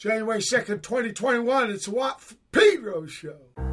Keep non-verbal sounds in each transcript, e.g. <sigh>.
January 2nd, 2021. It's the Watt Pedro Show.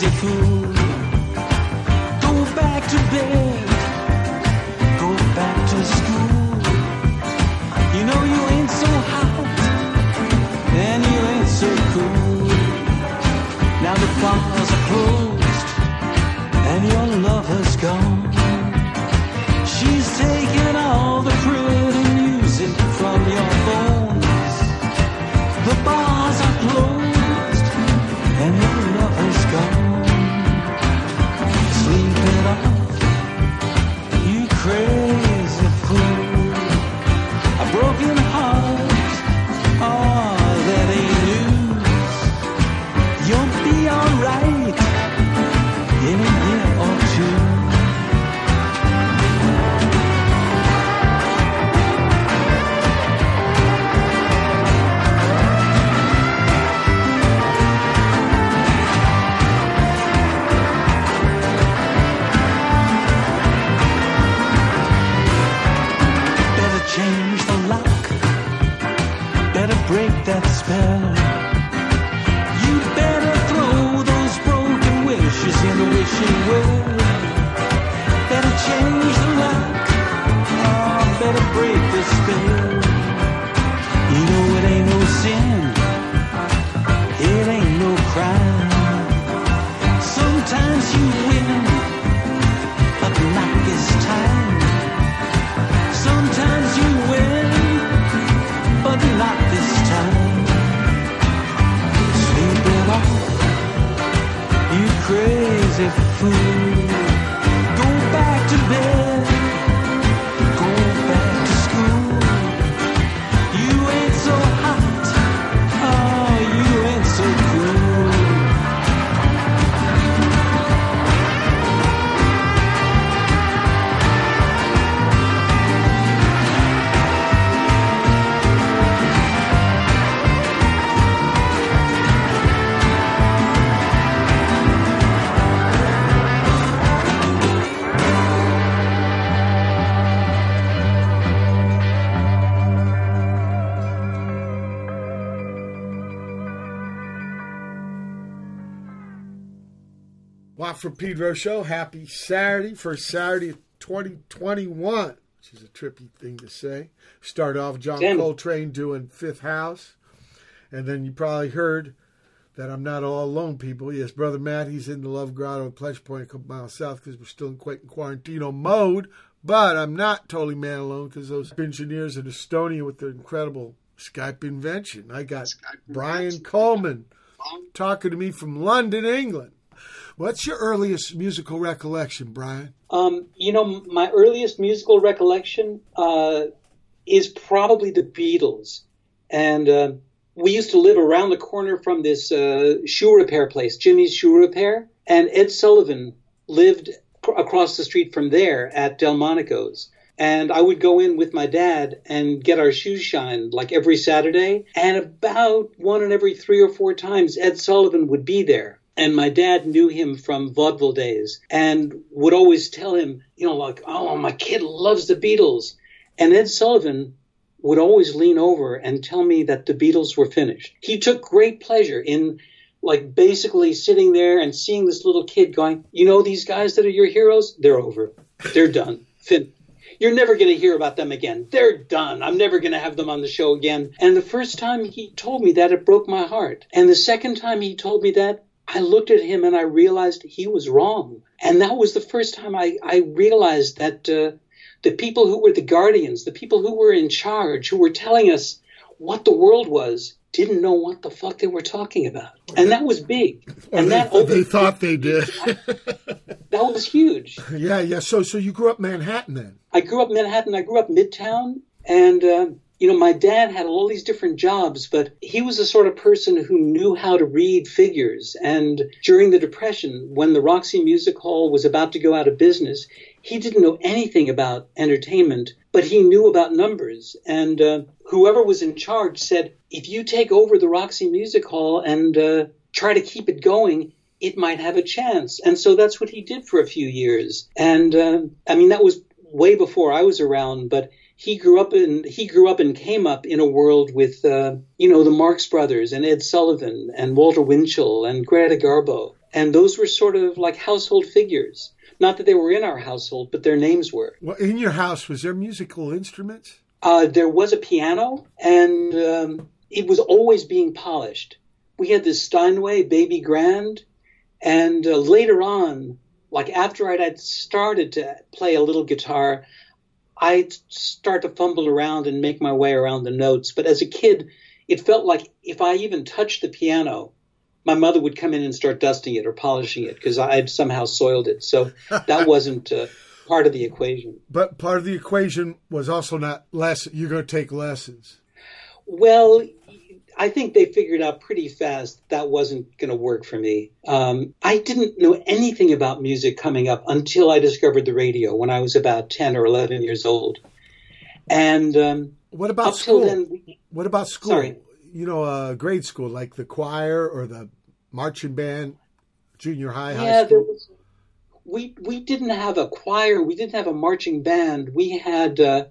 You crazy Pedro Show. Happy Saturday, first Saturday of 2021, which is a trippy thing to say. Start off John. Coltrane doing Fifth House. And then you probably heard that I'm not all alone, people. Yes, Brother Matt, he's in the Love Grotto at Pledge Point, a couple miles south because we're still in quite quarantino mode. But I'm not totally man alone because those engineers in Estonia with their incredible Skype invention. I got Brian Cullman talking to me from London, England. What's your earliest musical recollection, Brian? Um, you know, my earliest musical recollection uh, is probably the Beatles, and uh, we used to live around the corner from this uh, shoe repair place, Jimmy's Shoe Repair, and Ed Sullivan lived across the street from there at Delmonico's. And I would go in with my dad and get our shoes shined like every Saturday. And about one in every three or four times, Ed Sullivan would be there. And my dad knew him from vaudeville days and would always tell him, you know, like, oh, my kid loves the Beatles. And Ed Sullivan would always lean over and tell me that the Beatles were finished. He took great pleasure in like basically sitting there and seeing this little kid going, you know, these guys that are your heroes, they're over. They're done. Fin- You're never going to hear about them again. They're done. I'm never going to have them on the show again. And the first time he told me that, it broke my heart. And the second time he told me that, I looked at him and I realized he was wrong. And that was the first time I, I realized that uh, the people who were the guardians, the people who were in charge, who were telling us what the world was, didn't know what the fuck they were talking about. And that was big. Or And they, that they thought they did. <laughs> that was huge. yeah, yeah. So, so you grew up Manhattan then? I grew up Manhattan. I grew up Midtown, and uh, you know, my dad had all these different jobs, but he was the sort of person who knew how to read figures. And during the Depression, when the Roxy Music Hall was about to go out of business, he didn't know anything about entertainment, but he knew about numbers. And uh, whoever was in charge said, if you take over the Roxy Music Hall and uh, try to keep it going, it might have a chance. And so that's what he did for a few years. And uh, I mean, that was way before I was around, but he grew up in he grew up and came up in a world with uh, you know the Marx Brothers and Ed Sullivan and Walter Winchell and Greta Garbo, and those were sort of like household figures. Not that they were in our household, but their names were. Well, in your house, was there musical instruments? Uh, there was a piano, and um, it was always being polished. We had this Steinway Baby Grand, and uh, later on, like after I'd, I'd started to play a little guitar, I'd start to fumble around and make my way around the notes. But as a kid, it felt like if I even touched the piano, my mother would come in and start dusting it or polishing it because I'd somehow soiled it. So that wasn't uh, part of the equation. But part of the equation was also not less. You're going to take lessons. Well, I think they figured out pretty fast that wasn't going to work for me. Um, I didn't know anything about music coming up until I discovered the radio when I was about 10 or 11 years old. And um, What about school? then, what about school? Sorry. You know, uh, grade school, like the choir or the marching band, junior high, high yeah, there school. was. We we didn't have a choir. We didn't have a marching band. We had uh,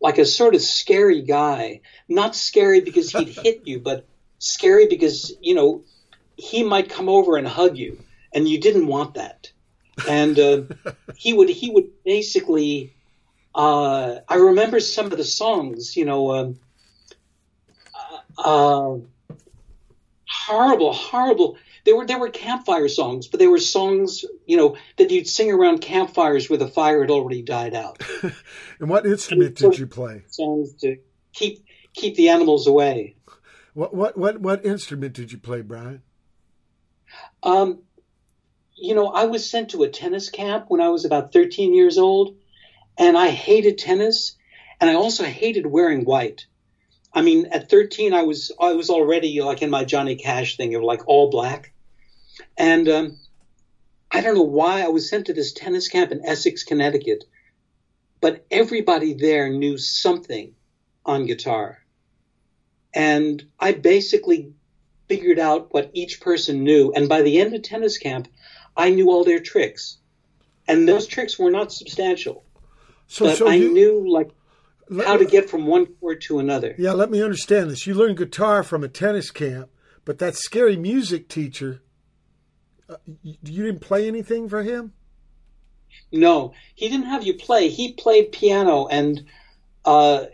like a sort of scary guy. Not scary because he'd <laughs> hit you, but scary because you know he might come over and hug you, and you didn't want that. And uh, <laughs> he would he would basically. Uh, I remember some of the songs. You know. Um, uh, horrible, horrible. They were there were campfire songs, but they were songs, you know, that you'd sing around campfires where the fire had already died out. <laughs> And what instrument did you play? Songs to keep keep the animals away. What what what what instrument did you play, Brian? Um, you know, I was sent to a tennis camp when I was about 13 years old, and I hated tennis, and I also hated wearing white. I mean, at 13, I was I was already like in my Johnny Cash thing of like all black, and um, I don't know why I was sent to this tennis camp in Essex, Connecticut, but everybody there knew something on guitar, and I basically figured out what each person knew, and by the end of tennis camp, I knew all their tricks, and those tricks were not substantial, So but so I you knew like how to get from one chord to another. Yeah, let me understand this. You learned guitar from a tennis camp, but that scary music teacher Uh, you, you didn't play anything for him? No, he didn't have you play. He played piano, and uh,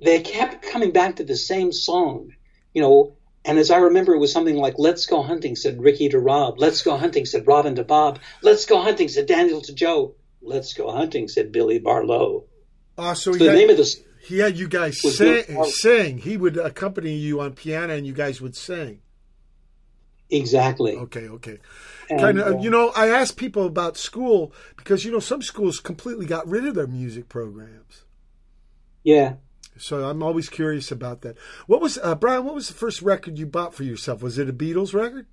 they kept coming back to the same song, you know. And as I remember, it was something like "Let's go hunting," said Ricky to Rob. "Let's go hunting," said Robin to Bob. "Let's go hunting," said Daniel to Joe. "Let's go hunting," said Billy Barlow. Uh, so So he the had, name of this he had you guys sing, sing. He would accompany you on piano, and you guys would sing. Exactly. Okay, okay. And, kind uh, of, you know, I ask people about school because you know some schools completely got rid of their music programs. yeah. So I'm always curious about that. What was uh, Brian? What was the first record you bought for yourself? Was it a Beatles record?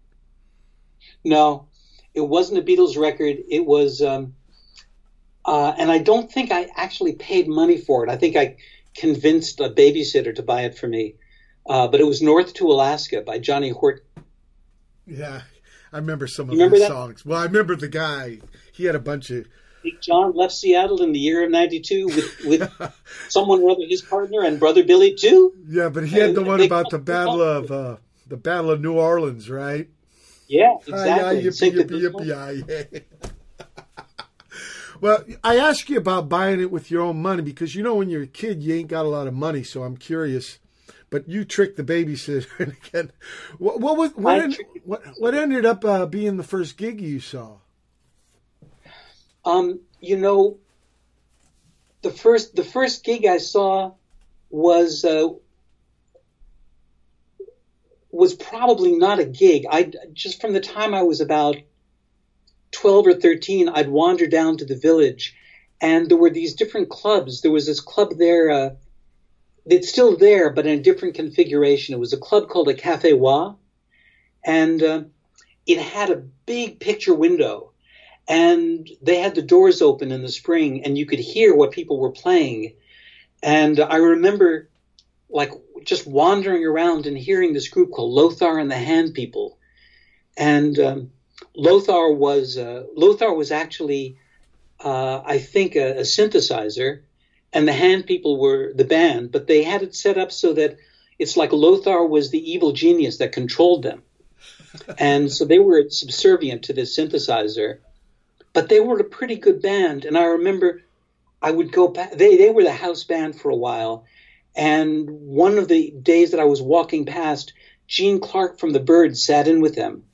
No, it wasn't a Beatles record. It was, um, uh, and I don't think I actually paid money for it. I think I convinced a babysitter to buy it for me. Uh, but it was North to Alaska by Johnny Horton. Yeah, I remember some of You remember his songs. Well, I remember the guy. He had a bunch of. Big John left Seattle in the year of '92 with, with <laughs> someone or other, his partner, and brother Billy too. Yeah, but he had the And one about the battle of uh, the Battle of New Orleans, right? Yeah, hi, exactly. yippee, yippee, yippee, <laughs> well, I ask you about buying it with your own money because you know when you're a kid you ain't got a lot of money, so I'm curious. But you tricked the babysitter <laughs> again. What, what was what, en- what, what ended up uh, being the first gig you saw? Um, you know, the first the first gig I saw was uh, was probably not a gig. I just from the time I was about twelve or thirteen, I'd wander down to the village, and there were these different clubs. There was this club there. Uh, it's still there, but in a different configuration. It was a club called a Cafe Wha, and uh, it had a big picture window and they had the doors open in the spring and you could hear what people were playing and i remember like just wandering around and hearing this group called lothar and the hand people and um, lothar was uh, lothar was actually uh, i think a, a synthesizer and the hand people were the band but they had it set up so that it's like lothar was the evil genius that controlled them and so they were subservient to this synthesizer but they were a pretty good band. And I remember I would go back. They they were the house band for a while. And one of the days that I was walking past, Gene Clark from the Byrds sat in with them,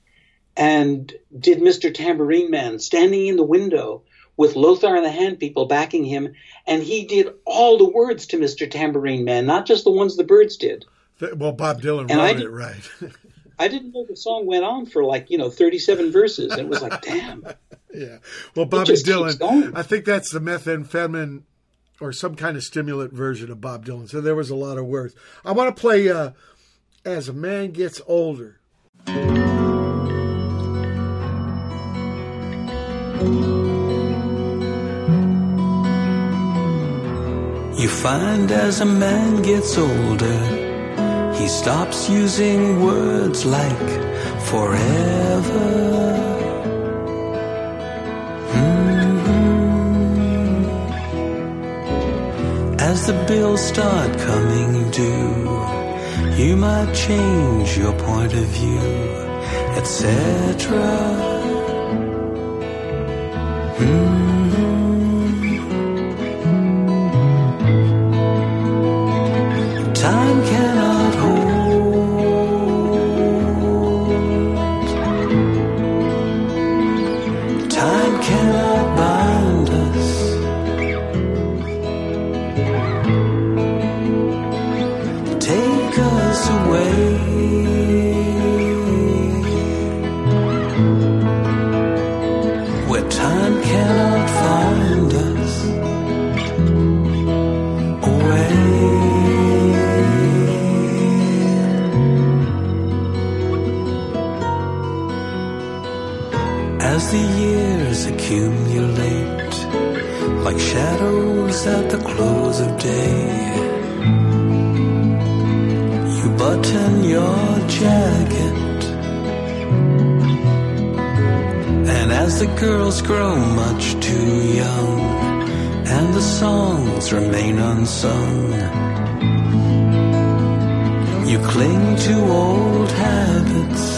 and did Mr. Tambourine Man standing in the window with Lothar and the Hand People backing him, and he did all the words to Mr. Tambourine Man, not just the ones the Byrds did. Well, Bob Dylan And I wrote it right. <laughs> I didn't know the song went on for like you know 37 verses, and it was like, <laughs> damn. yeah. Well, Bobby keeps Dylan. I think that's the methamphetamine or some kind of stimulant version of Bob Dylan. So there was a lot of words. I want to play uh, "As a Man Gets Older." Find as a man gets older, he stops using words like forever. Mhm. As the bills start coming due, you might change your point of view, etc. Time As the years accumulate, like shadows at the close of day, you button your jacket. And as the girls grow much too young, and the songs remain unsung, you cling to old habits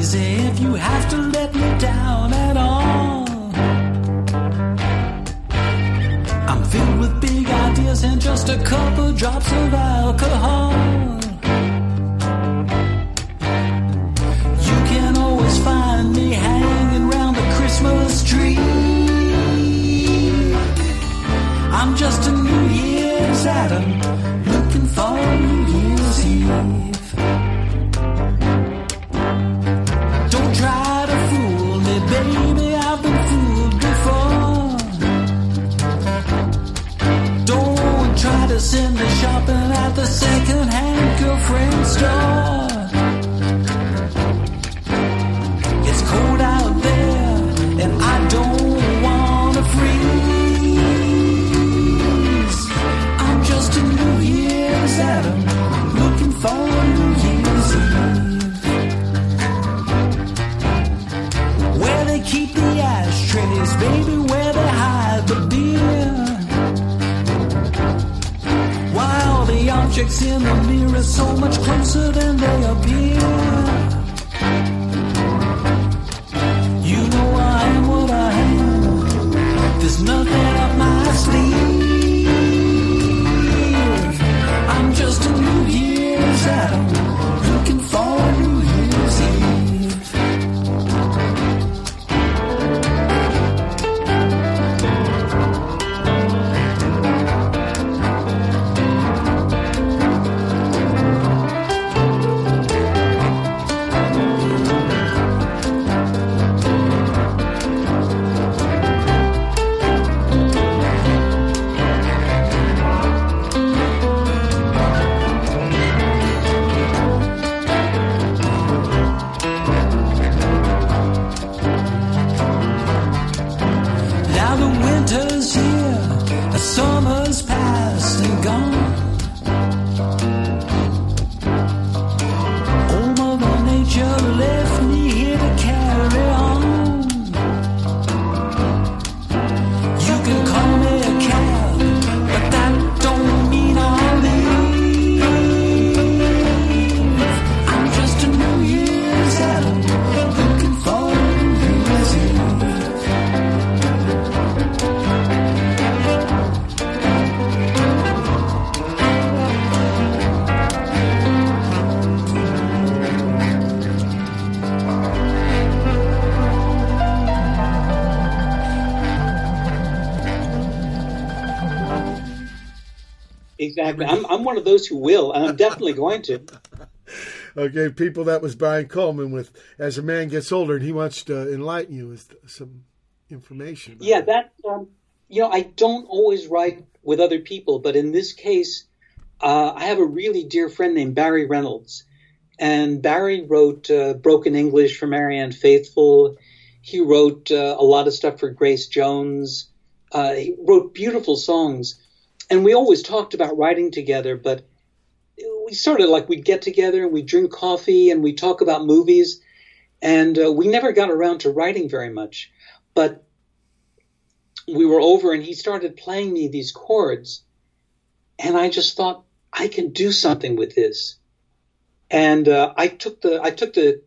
easy if you have to let me down at all. I'm filled with big ideas and just a couple drops of alcohol. Exactly. I'm, I'm one of those who will, and I'm definitely going to. <laughs> Okay, people, that was Brian Cullman with As a Man Gets Older, and he wants to enlighten you with some information. Yeah, that um, you know, I don't always write with other people, but in this case, uh, I have a really dear friend named Barry Reynolds, and Barry wrote uh, Broken English for Marianne Faithfull. He wrote uh, a lot of stuff for Grace Jones. Uh, he wrote beautiful songs, and we always talked about writing together, but we sort of like we'd get together and we'd drink coffee and we'd talk about movies, and uh, we never got around to writing very much. But we were over and he started playing me these chords. And i just thought i can do something with this. And uh, i took the i took the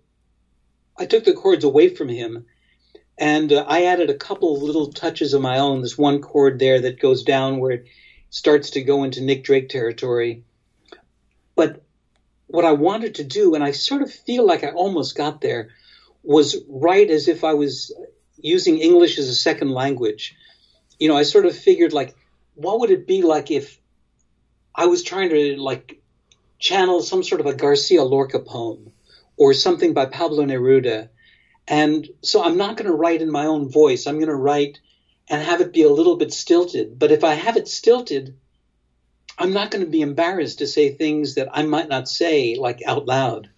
i took the chords away from him. And uh, i added a couple of little touches of my own. This one chord there that goes down where it starts to go into nick drake territory but what i wanted to do and i sort of feel like i almost got there was write as if i was using english as a second language you know, I sort of figured like, what would it be like if I was trying to like channel some sort of a Garcia Lorca poem or something by Pablo Neruda. And so I'm not going to write in my own voice. I'm going to write and have it be a little bit stilted. But if I have it stilted, I'm not going to be embarrassed to say things that I might not say like out loud.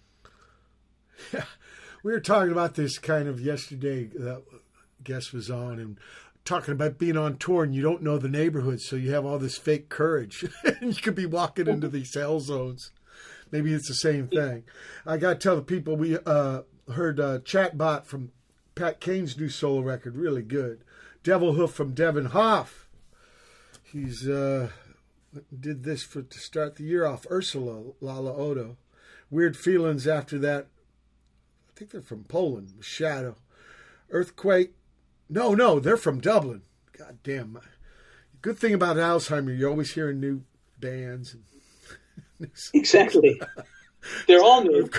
Yeah. <laughs> We were talking about this kind of yesterday. That guest was on and talking about being on tour and you don't know the neighborhood, so you have all this fake courage. and <laughs> you could be walking into these hell zones. Maybe it's the same thing. I got to tell the people we uh, heard uh, Chatbot from Pat Kane's new solo record, really good. Devil Hoof from Devin Hoff. He's uh, did this for to start the year off. Ursula Laia Odo. Weird feelings after that. I think they're from Poland. Shadow. Earthquake. No, no, they're from Dublin. God damn. Good thing about Alzheimer, you're always hearing new bands. <laughs> Exactly. They're all new.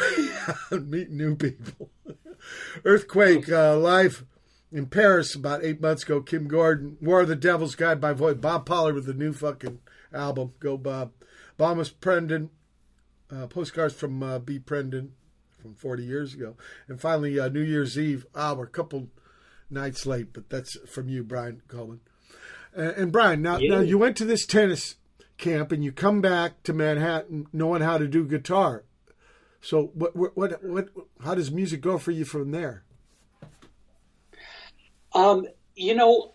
<laughs> Meet new people. <laughs> Earthquake uh, live in Paris about eight months ago. Kim Gordon, War of the Devil's Guided by Voices. Bob Pollard with the new fucking album. Go Bob. Bomis Prendin. Uh, postcards from uh, B. Prendin from 40 years ago. And finally, uh, New Year's Eve. Ah, we're a couple nights late, but that's from you, Brian Cullman. And, and Brian, now, Yeah. now you went to this tennis camp and you come back to Manhattan knowing how to do guitar. So what what what, what how does music go for you from there? Um, you know,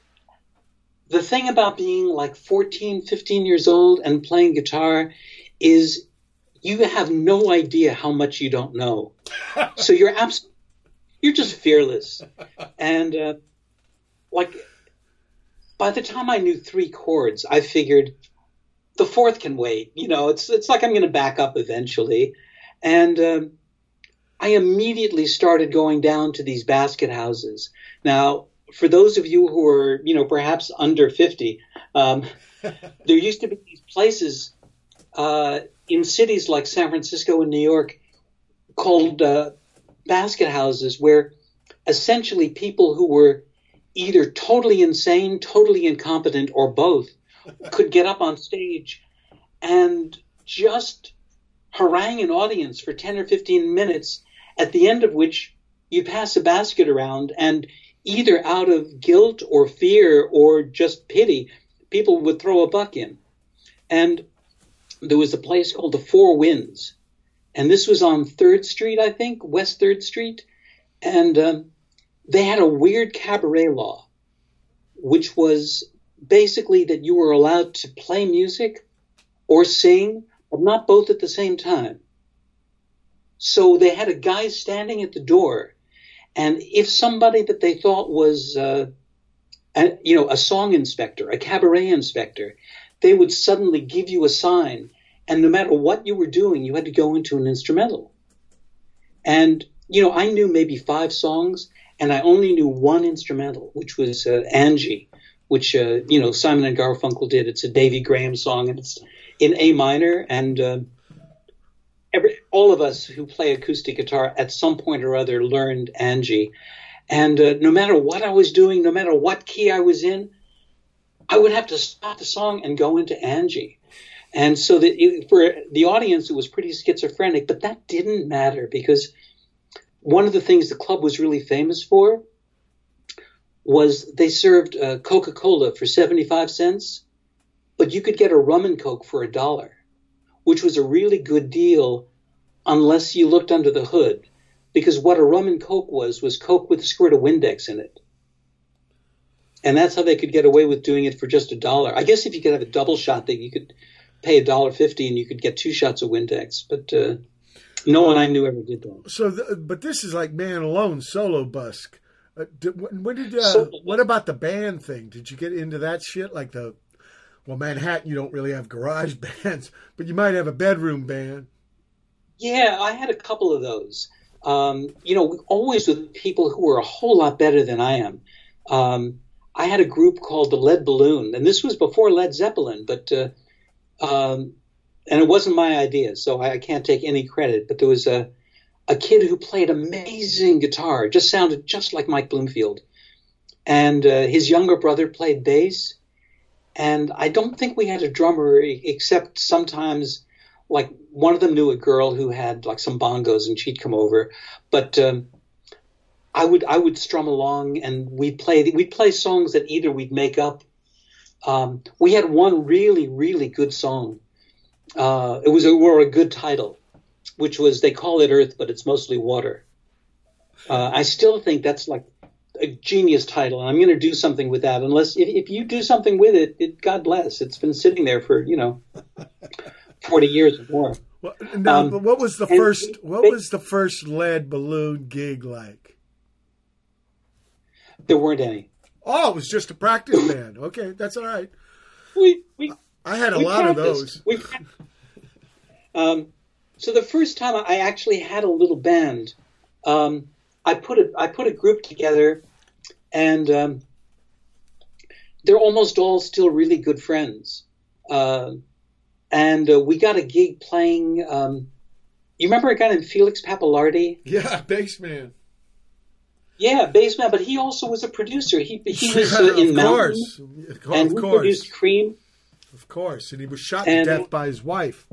the thing about being like 14, 15 years old and playing guitar is you have no idea how much you don't know. <laughs> so you're abs- you're just fearless. And uh, like by the time I knew three chords, I figured the fourth can wait. You know, it's it's like I'm going to back up eventually. And um, I immediately started going down to these basket houses. Now, for those of you who are, you know, perhaps under 50, um, <laughs> there used to be these places uh, in cities like San Francisco and New York called uh, basket houses where essentially people who were either totally insane, totally incompetent, or both <laughs> could get up on stage and just harangue an audience for 10 or 15 minutes, at the end of which you pass a basket around, and either out of guilt or fear or just pity, people would throw a buck in. And there was a place called the Four Winds, and this was on Third Street, I think, West Third Street, and um, they had a weird cabaret law, which was basically that you were allowed to play music or sing, but not both at the same time. So they had a guy standing at the door, and if somebody that they thought was, uh, a, you know, a song inspector, a cabaret inspector, they would suddenly give you a sign, and no matter what you were doing, you had to go into an instrumental. And you know, I knew maybe five songs, and I only knew one instrumental, which was uh, Anji, which uh, you know Simon and Garfunkel did. It's a Davy Graham song, and it's in A minor. And uh, every all of us who play acoustic guitar at some point or other learned Anji. And uh, no matter what I was doing, no matter what key I was in, I would have to stop the song and go into Anji. And so that it, for the audience, it was pretty schizophrenic, but that didn't matter because one of the things the club was really famous for was they served uh, Coca Cola for 75 cents, but you could get a rum and Coke for a dollar, which was a really good deal unless you looked under the hood. Because what a rum and Coke was, was Coke with a squirt of Windex in it. And that's how they could get away with doing it for just a dollar. I guess if you could have a double shot, that you could pay a dollar fifty and you could get two shots of Windex. But uh, no one I knew ever did that. So, the, but this is like Man Alone solo busk. Uh, did, when when did uh, Solo what about the band thing? Did you get into that shit? Like the well, Manhattan, you don't really have garage <laughs> bands, but you might have a bedroom band. Yeah, I had a couple of those. Um, you know, always with people who were a whole lot better than I am. Um, I had a group called the Lead Balloon, and this was before Led Zeppelin, but uh, um, and it wasn't my idea, so I, I can't take any credit. But there was a a kid who played amazing guitar, just sounded just like Mike Bloomfield, and uh, his younger brother played bass. And I don't think we had a drummer except sometimes like one of them knew a girl who had like some bongos and she'd come over. But um, i would i would strum along and we'd play we'd play songs that either we'd make up. Um, we had one really really good song. Uh, it was a, or a good title which was they call it earth but it's mostly water. Uh, i still think that's like a genius title and i'm going to do something with that unless if, if you do something with it, it god bless it's been sitting there for you know <laughs> 40 years or more Well, now, Um, what was the first? they- What was the first lead balloon gig like? there weren't any Oh, it was just a practice <coughs> band. Okay, that's all right. we we I had a lot of those. We, <laughs> um, so the first time I actually had a little band, um, I put a I put a group together, and um, they're almost all still really good friends. Uh, and uh, we got a gig playing. Um, you remember a guy named Felix Pappalardi? Yeah, <laughs> bassman. Yeah, bassman, but he also was a producer. He he <laughs> was uh, in Mountain, course, of and course, produced Cream. of course, and he was shot And- to death by his wife.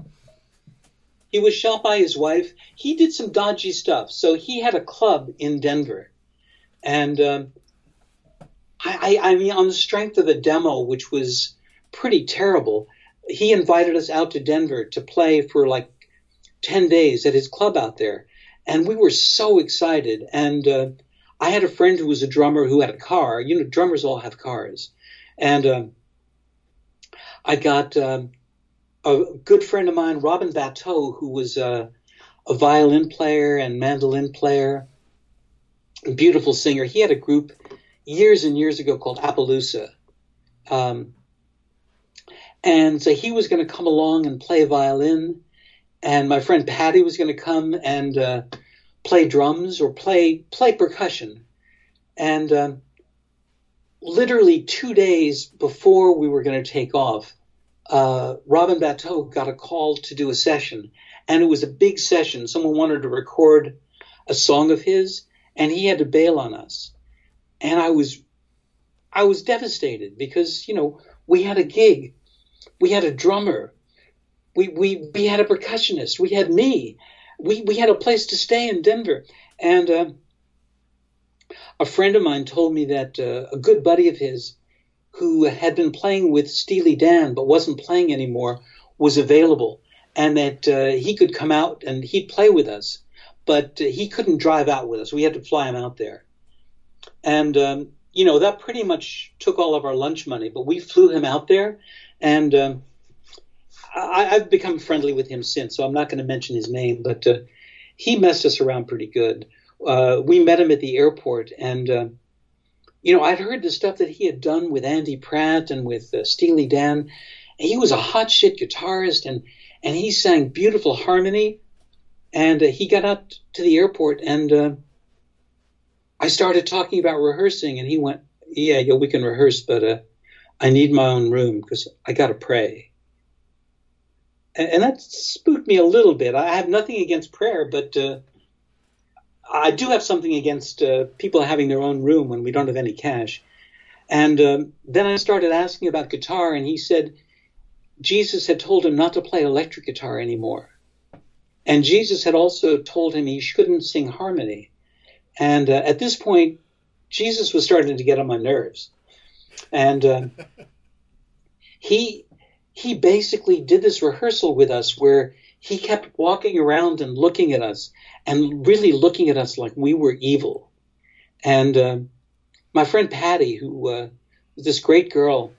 He was shot by his wife. He did some dodgy stuff. So he had a club in Denver, and um, I, I, I mean, on the strength of a demo, which was pretty terrible, he invited us out to Denver to play for like ten days at his club out there, and we were so excited. And uh, I had a friend who was a drummer who had a car. You know, drummers all have cars, and um, I got. Um, a good friend of mine, Robin Batteau, who was uh, a violin player and mandolin player, a beautiful singer. He had a group years and years ago called Appaloosa. Um, and so he was going to come along and play violin, and my friend Patty was going to come and uh, play drums or play play percussion. And um, literally two days before we were going to take off, uh, Robin Batteau got a call to do a session, and it was a big session. Someone wanted to record a song of his, and he had to bail on us. And I was, I was devastated because you know we had a gig, we had a drummer, we we we had a percussionist, we had me, we we had a place to stay in Denver, and uh, a friend of mine told me that uh, a good buddy of his who had been playing with Steely Dan but wasn't playing anymore was available, and that uh, he could come out and he'd play with us, but uh, he couldn't drive out with us. We had to fly him out there, and um, you know that pretty much took all of our lunch money. But we flew him out there, and um, I, I've become friendly with him since, so I'm not going to mention his name, but uh, he messed us around pretty good. Uh, we met him at the airport, and uh, you know, I'd heard the stuff that he had done with Andy Pratt and with uh, Steely Dan. He was a hot shit guitarist, and and he sang beautiful harmony. And uh, he got out to the airport, and uh, I started talking about rehearsing, and he went, "Yeah, yeah, we can rehearse, but uh, I need my own room because I got to pray." And, and that spooked me a little bit. I have nothing against prayer, but uh, I do have something against uh, people having their own room when we don't have any cash. And um, then I started asking about guitar, and he said Jesus had told him not to play electric guitar anymore. And Jesus had also told him he shouldn't sing harmony. And uh, at this point, Jesus was starting to get on my nerves. And uh, <laughs> he he basically did this rehearsal with us where he kept walking around and looking at us and really looking at us like we were evil. And uh, my friend Patty, who uh, was this great girl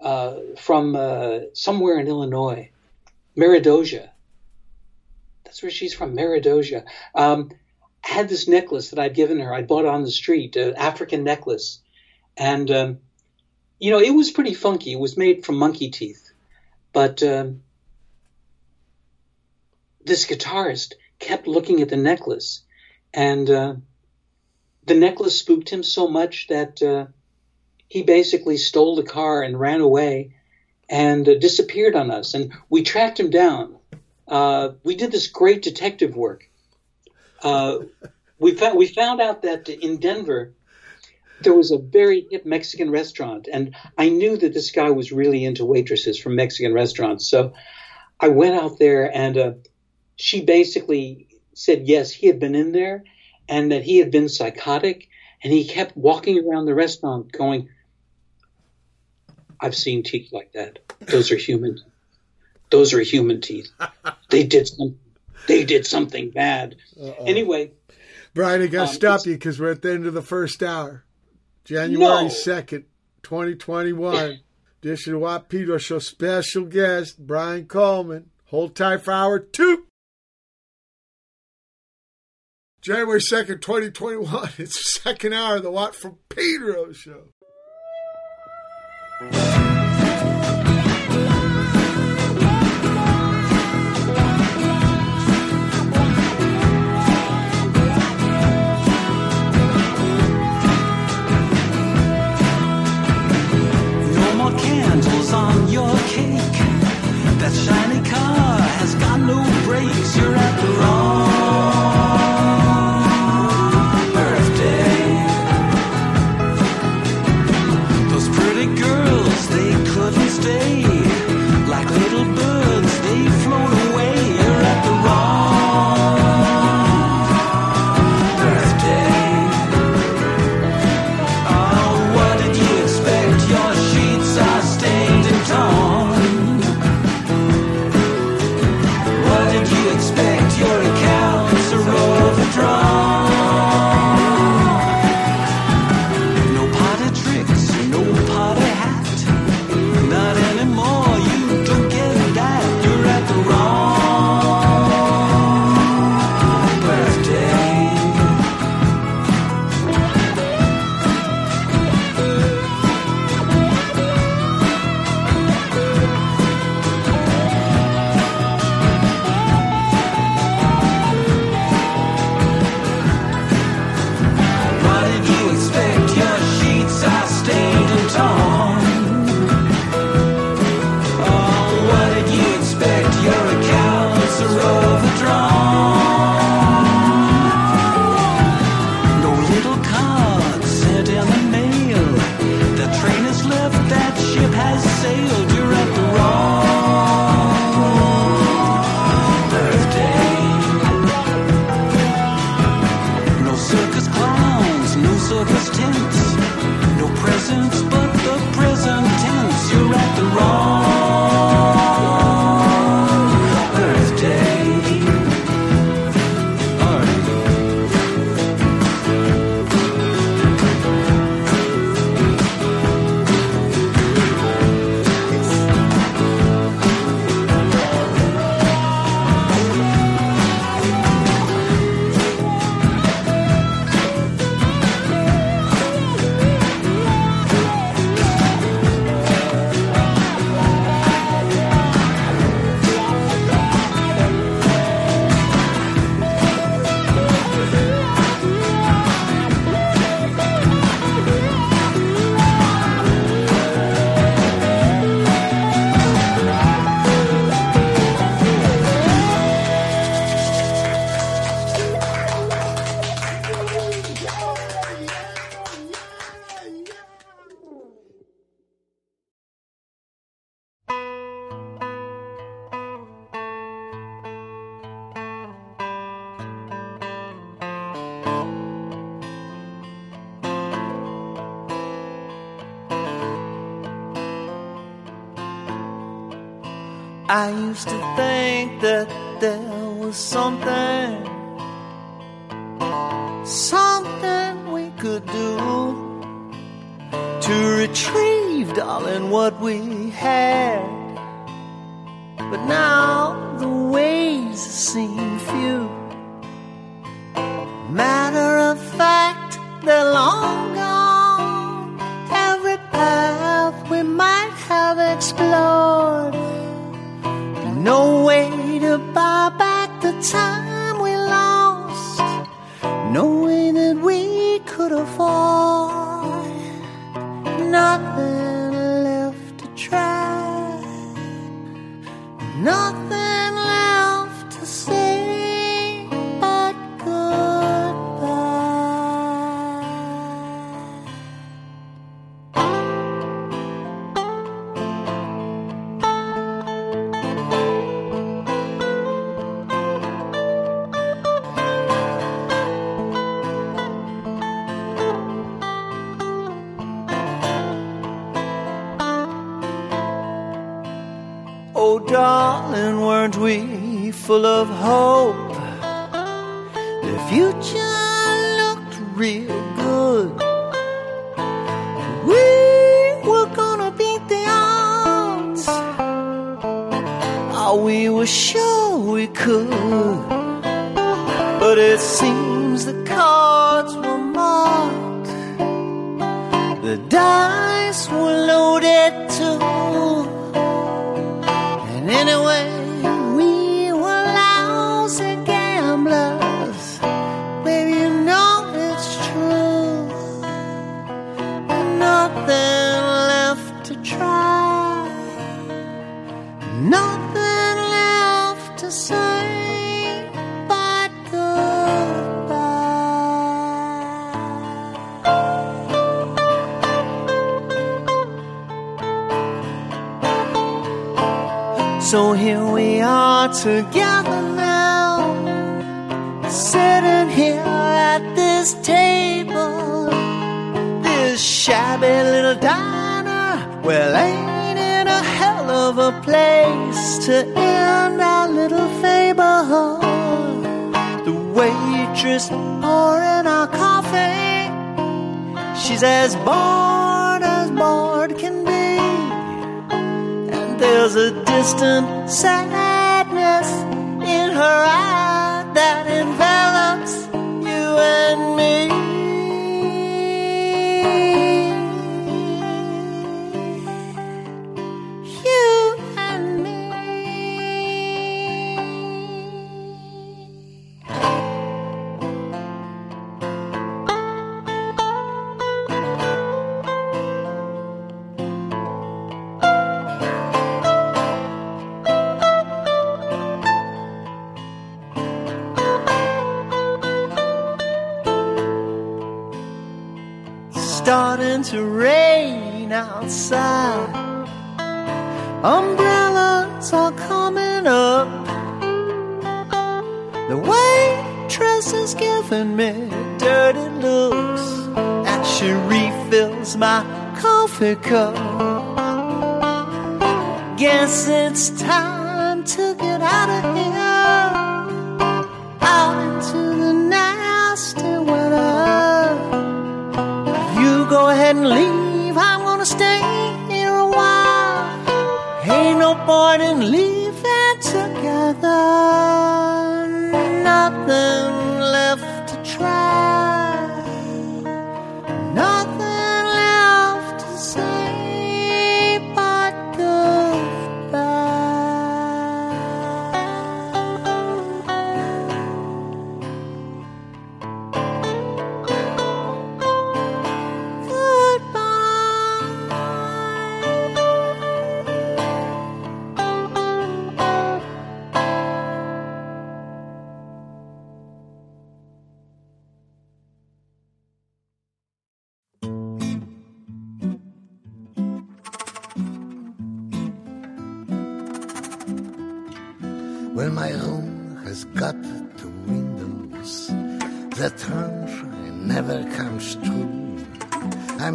uh, from uh, somewhere in Illinois, Meredosia. That's where she's from, Meredosia. Um, had this necklace that I'd given her. I bought on the street, an African necklace, and um, you know it was pretty funky. It was made from monkey teeth, but um, this guitarist kept looking at the necklace, and uh, the necklace spooked him so much that uh, he basically stole the car and ran away and uh, disappeared on us. And we tracked him down. Uh, we did this great detective work. Uh, we found we found out that in Denver there was a very hip Mexican restaurant, and I knew that this guy was really into waitresses from Mexican restaurants. So I went out there, and uh, she basically said yes, he had been in there, and that he had been psychotic, and he kept walking around the restaurant going, "I've seen teeth like that. Those are human. Those are human teeth. They did some. They did something bad." Anyway. Brian, I got to Um, stop you because we're at the end of the first hour. January No. 2nd, 2021. Edition of Pedro Show special guest, Brian Cullman. Hold tight for hour two. January 2nd, 2021. <laughs> It's the second hour of the Watt from Pedro show. on your cake. That shiny car has got no brakes. You're at the wrong.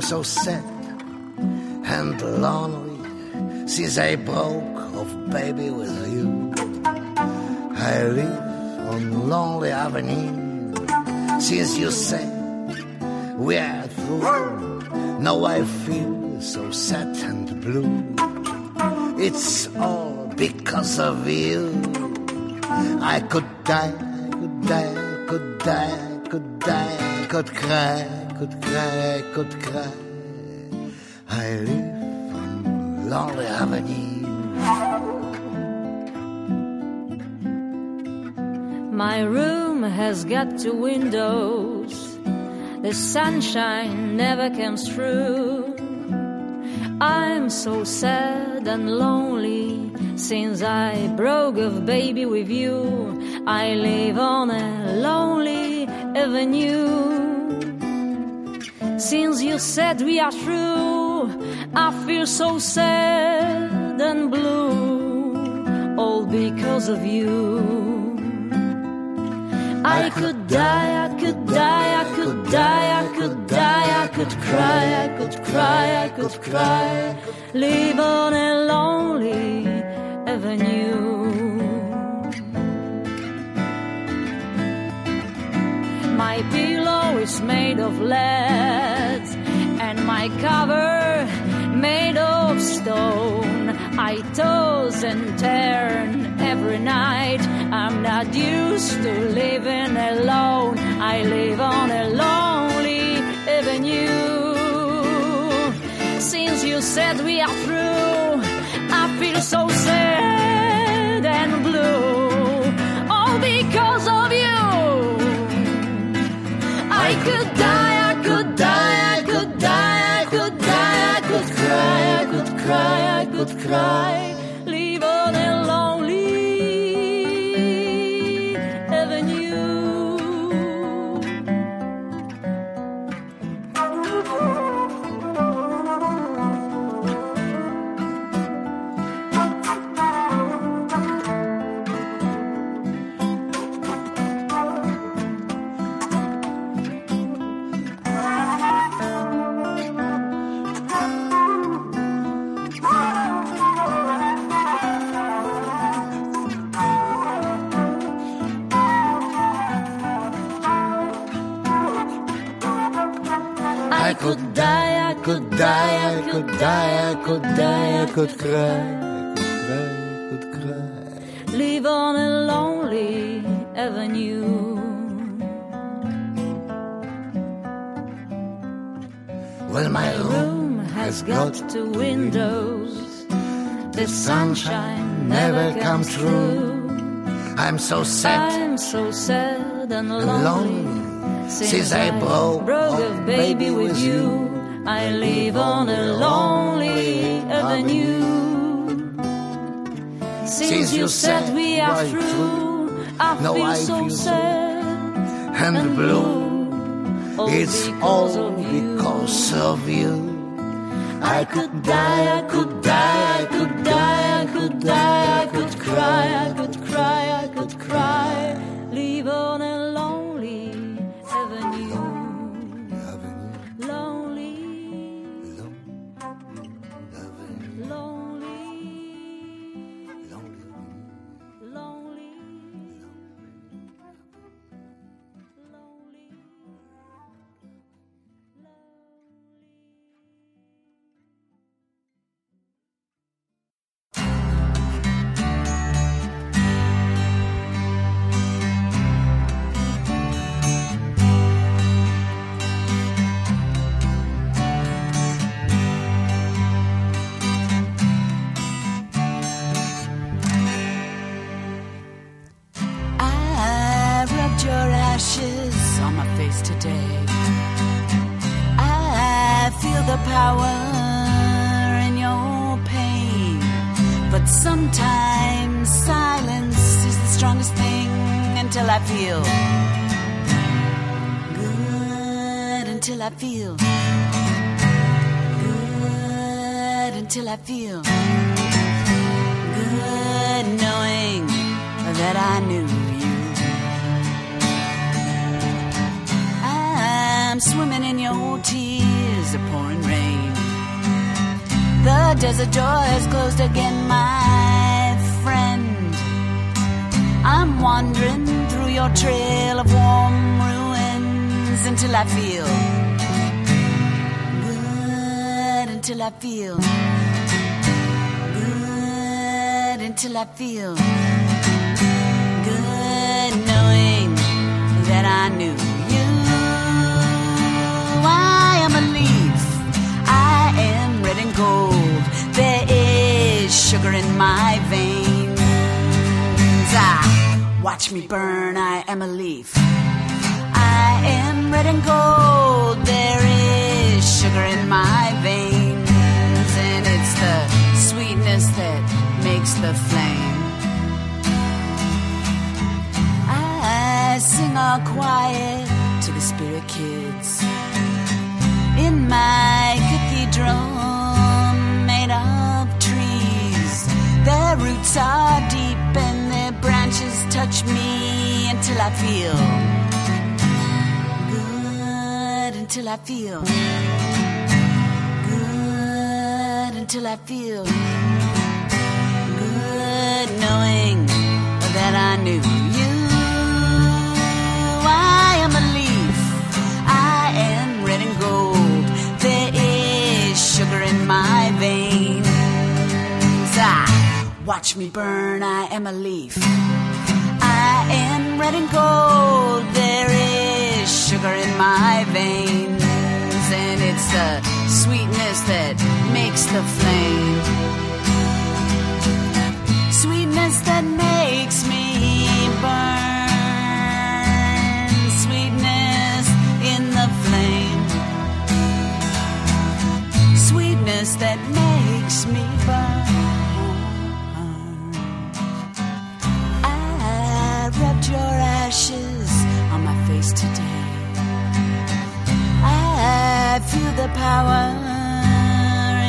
I'm so sad and lonely since I broke off, baby, with you. I live on Lonely Avenue since you said we are through. Now I feel so sad and blue. It's all because of you. I could die, could die, could die, could die, could cry, could cry, could cry. I live on Lonely Avenue. My room has got two windows. The sunshine never comes through. I'm so sad and lonely since I broke off, baby, with you. I live on a lonely avenue. Since you said we are through, I feel so sad and blue, all because of you. I could die, I could die, I could die, I could die, I could cry, I could cry, I could cry, live on a lonely avenue. My pillow is made of lead, and my cover made of stone. I toss and turn every night. I'm not used to living alone. I live on a lonely avenue. Since you said we are through, I feel so sad cry. Die, I could die, I could die, I could cry, I could cry, I could cry. Live on a lonely avenue. Well, my room has got two windows. The sunshine never comes through. I'm so sad I'm so sad and lonely. since I broke off, baby, with you. I live on a lonely avenue. Since you said we are through, I feel so sad and blue. Oh, it's all because of you. I could die, I could die, I could die, I could die, I could cry, I could cry, I could cry. Live on power in your pain, but sometimes silence is the strongest thing until I feel good, until I feel good, until I feel good knowing that I knew you. I'm swimming in your tears, the pouring rain. The desert door has closed again, my friend. I'm wandering through your trail of warm ruins until I feel good, until I feel good, until I feel good knowing that I knew gold. There is sugar in my veins. Ah, watch me burn, I am a leaf. I am red and gold. There is sugar in my veins, and it's the sweetness that makes the flame. I sing all quiet to the spirit kids in my cathedral Their roots are deep and their branches touch me until I feel good, until I feel good, until I feel good knowing that I knew you. I am a leaf, I am red and gold. There is sugar in my veins. Watch me burn, I am a leaf. I am red and gold. There is sugar in my veins, and it's the sweetness that makes the flame. Sweetness that makes me burn. Sweetness in the flame. Sweetness that makes me burn. Rubbed your ashes on my face today. I feel the power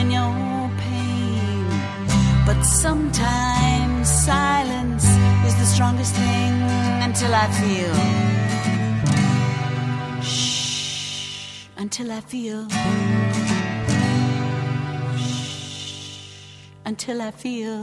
in your pain. But sometimes silence is the strongest thing until I feel. Shh, until I feel. Shh, until I feel.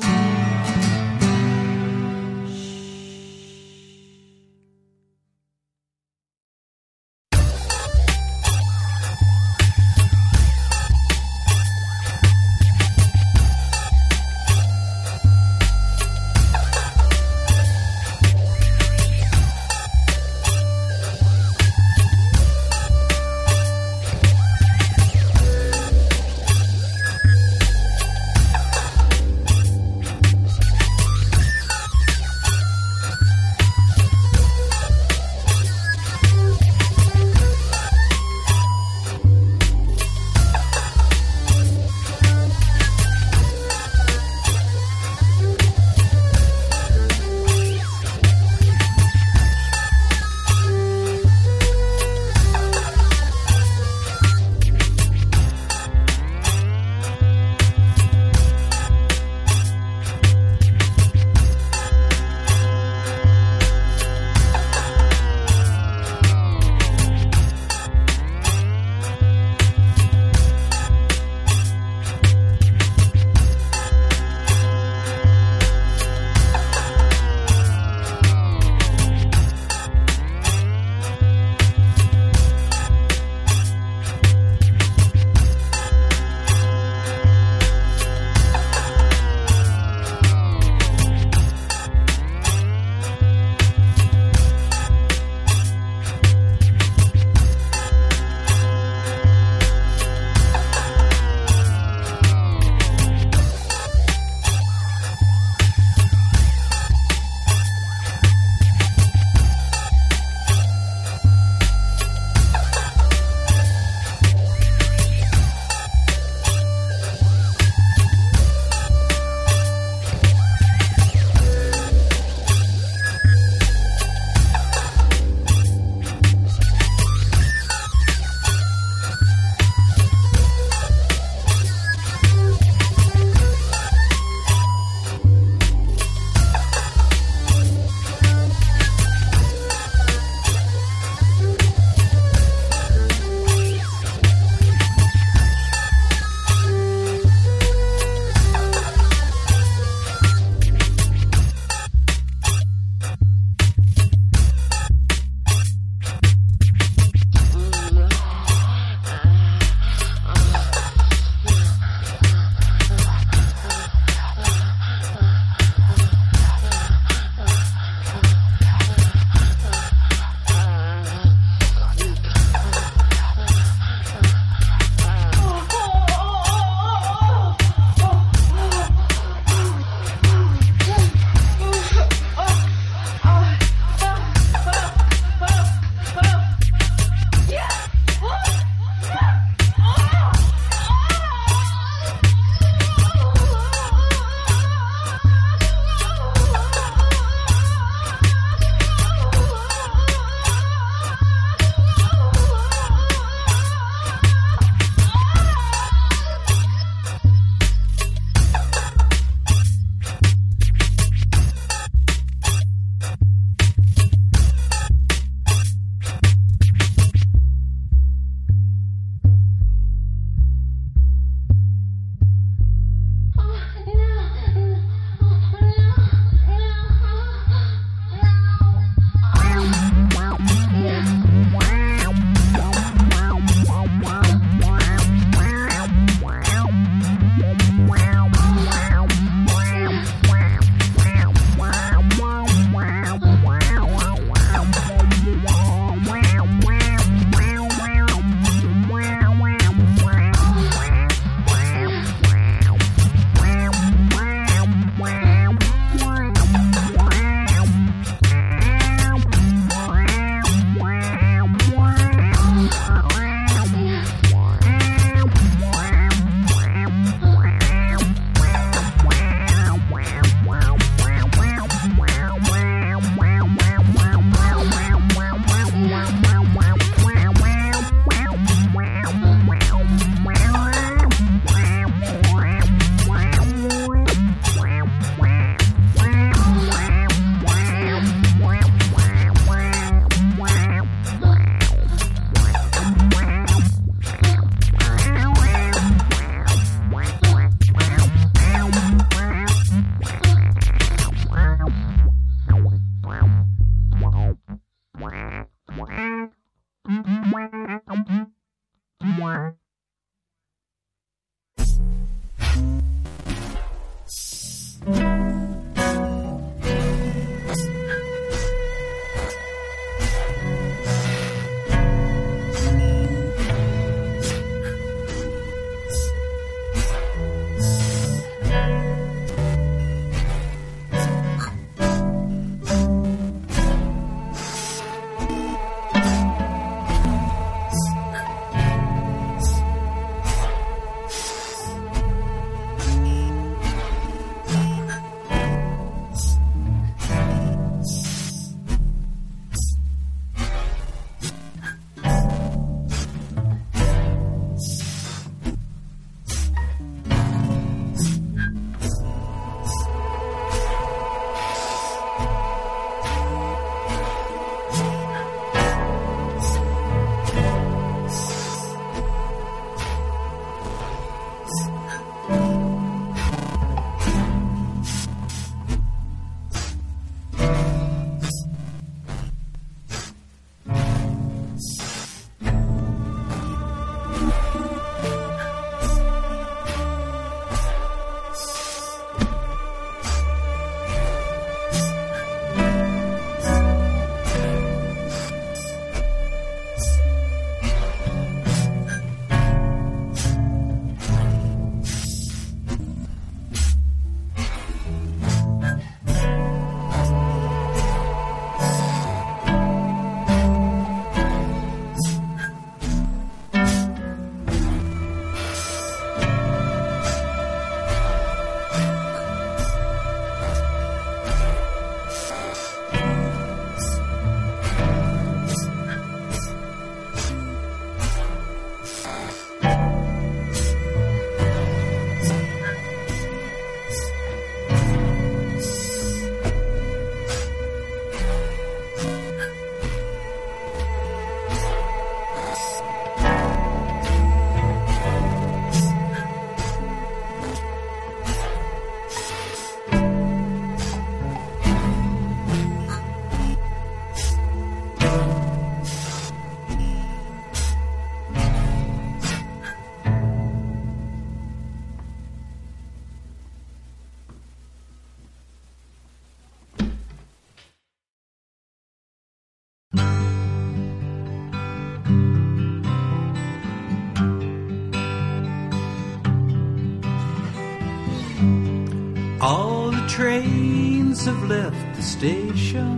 Trains have left the station.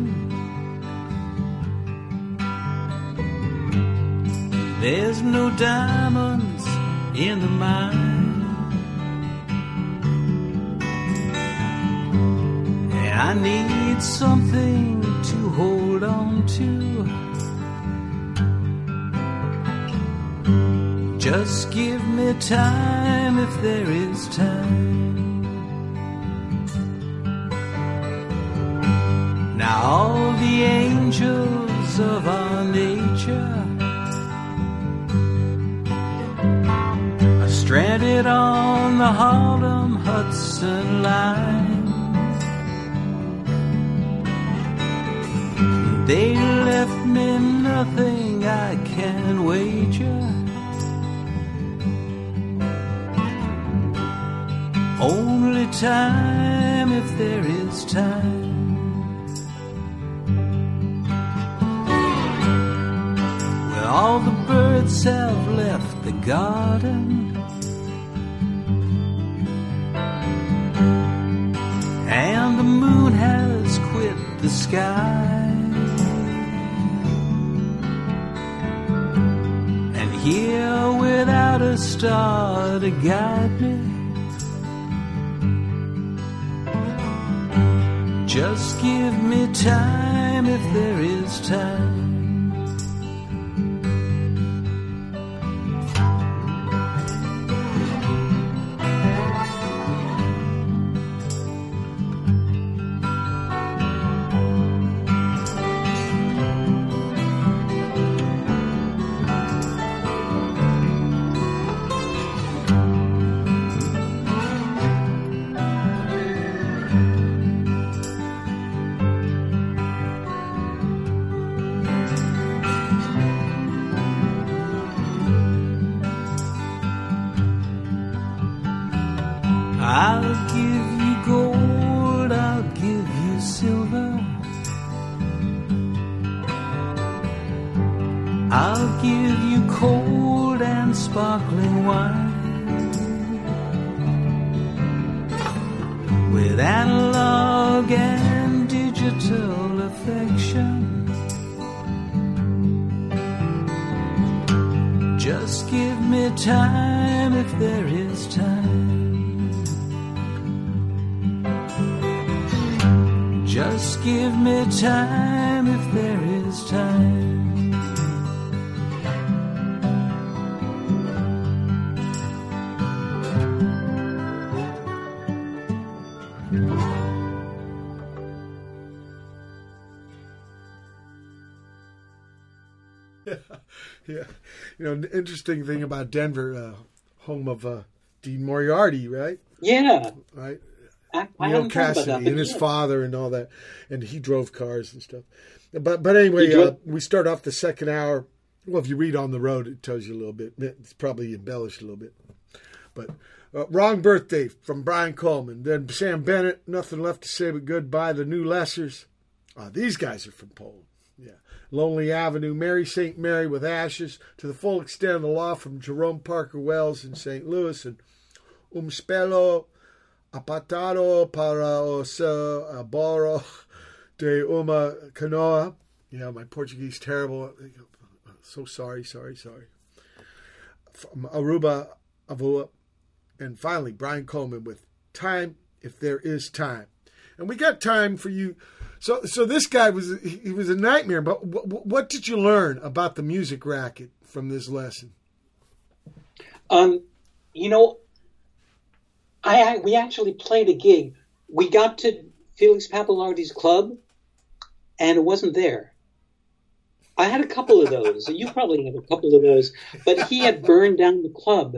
There's no diamonds in the mine. They left me nothing I can wager. Only time if there is time. Well, all the birds have left the garden. And the moon has quit the sky. Here without a star to guide me. Just give me time if there is time. Interesting thing about Denver, uh, home of uh, Dean Moriarty, right? Yeah, Right. I, I Neal Cassady that. and his yeah. father and all that, and he drove cars and stuff. But but anyway, uh, we start off the second hour. Well, if you read on the road, it tells you a little bit. It's probably embellished a little bit. But uh, wrong birthday from Brian Cullman. Then Samm Bennett. Nothing left to say but goodbye. The new Lessers. Uh, these guys are from Poland. Lonely Avenue, Meri St. Mary with Ashes, to the full extent of the law from Jair-Rohm Parker Wells in St. Louis, and Um Spelo Apatado para os Aboro de uma Canoa. Yeah, my Portuguese terrible. So sorry, sorry, sorry. From Arubu, Avua. And finally, Brian Cullman with Time If There Is Time. And we got time for you. So, so this guy was he was a nightmare. But what, what did you learn about the music racket from this lesson? Um, you know, I, I we actually played a gig. We got to Felix Pappalardi's club, and it wasn't there. I had a couple of those. you probably have a couple of those. But he had burned down the club.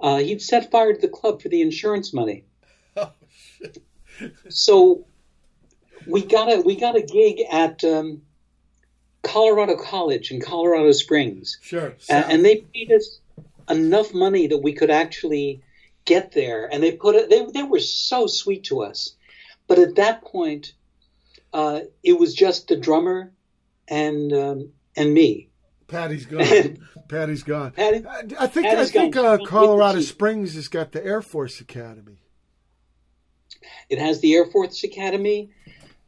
Uh, he'd set fire to the club for the insurance money. <laughs> Oh, So we got a we got a gig at um, Colorado College in Colorado Springs. Sure. A- and they paid us enough money that we could actually get there. And they put it, they, they were so sweet to us. But at that point, uh, it was just the drummer and um, and me. Patty's gone. <laughs> Patty's gone. Patty- I, I think Patty's I think uh, Colorado Springs has got the Air Force Academy. It has the Air Force Academy.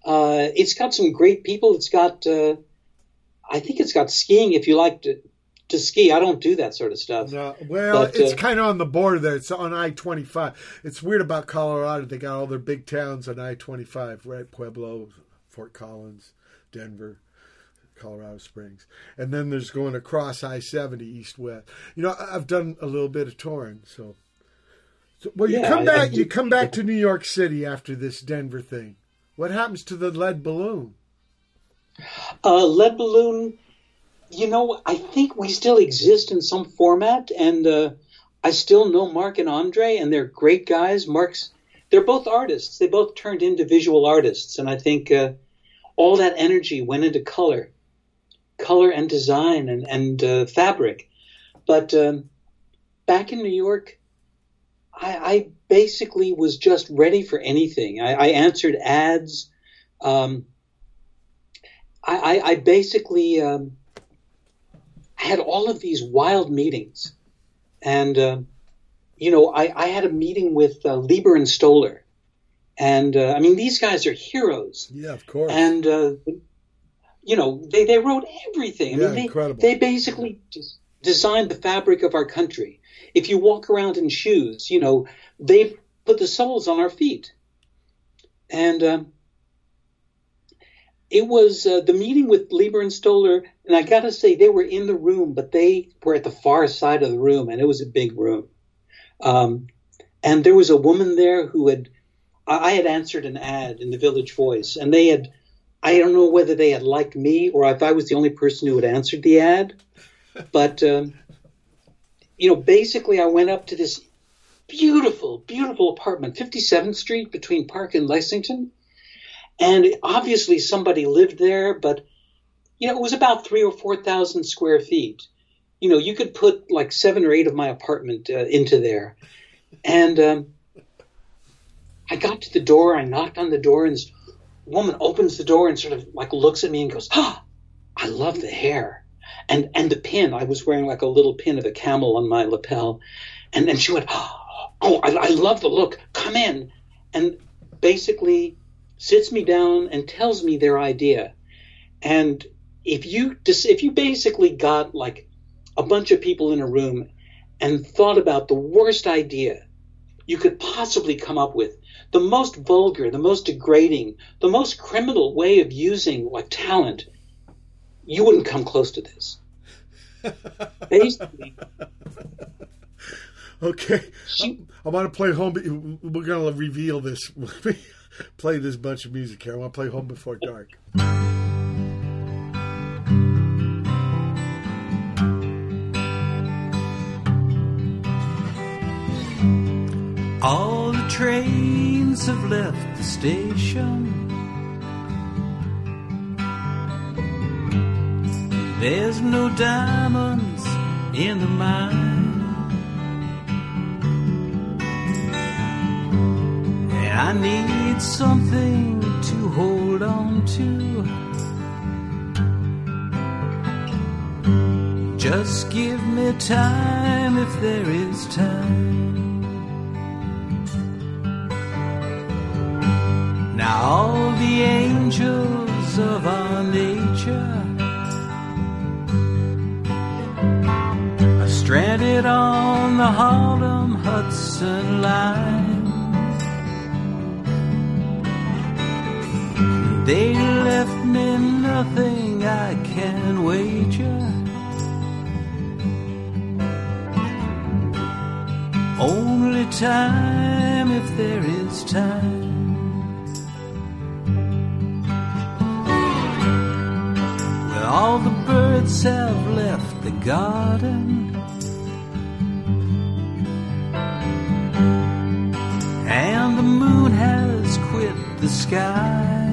Uh, it's got some great people. It's got, uh, I think it's got skiing if you like to, to ski. I don't do that sort of stuff. No, well, But, it's uh, kind of on the border there. It's on I twenty five. It's weird about Colorado. They got all their big towns on I twenty five, right? Pueblo, Fort Collins, Denver, Colorado Springs, and then there's going across I seventy east west. You know, I- I've done a little bit of touring, so. so well, you Yeah, come back. I you come back to New York City after this Denver thing. What happens to the lead balloon? Uh, Lead Balloon, you know, I think we still exist in some format, and uh, I still know Mark and Andre, and they're great guys. Mark's, they're both artists. They both turned into visual artists, and I think uh, all that energy went into color, color and design and and uh, fabric. But um, back in New York, I, I basically was just ready for anything. I, I answered ads. Um, I, I, I basically um, had all of these wild meetings, and uh, you know, I, I had a meeting with uh, Leiber and Stoller, and uh, I mean, these guys are heroes, Yeah, of course. and uh, you know, they, they wrote everything. I Yeah, mean, they, incredible. they basically just designed the fabric of our country. If you walk around in shoes, you know, they put the soles on our feet, and. Um, it was uh, the meeting with Leiber and Stoller, and I got to say they were in the room, but they were at the far side of the room, and it was a big room. Um, and there was a woman there who had, I had answered an ad in the Village Voice, and they had, I don't know whether they had liked me or if I was the only person who had answered the ad, but um, you know, basically I went up to this beautiful, beautiful apartment, 57th Street between Park and Lexington. And obviously somebody lived there, but you know, it was about three or four thousand square feet. You know, you could put like seven or eight of my apartment uh, into there. And um, I got to the door, I knocked on the door, and this woman opens the door and sort of like looks at me and goes, "Ah, I love the hair." And and the pin. I was wearing like a little pin of a camel on my lapel, and then she went, <gasps> "Oh, I, I love the look. Come in," and basically sits me down and tells me their idea. And if you if you basically got like a bunch of people in a room and thought about the worst idea you could possibly come up with, the most vulgar, the most degrading, the most criminal way of using like talent, you wouldn't come close to this. <laughs> Basically, Okay. She- I want to play home. We're going to reveal this. <laughs> play this bunch of music here. I want to play Home Before Dark. All the trains have left the station. There's no diamonds in the mine. And I need something to hold on to. Just give me time if there is time. Now all the angels of our nature stranded on the Harlem Hudson line. They left me nothing I can wager. Only time if there is time. All the birds have left the garden. And the moon has quit the sky.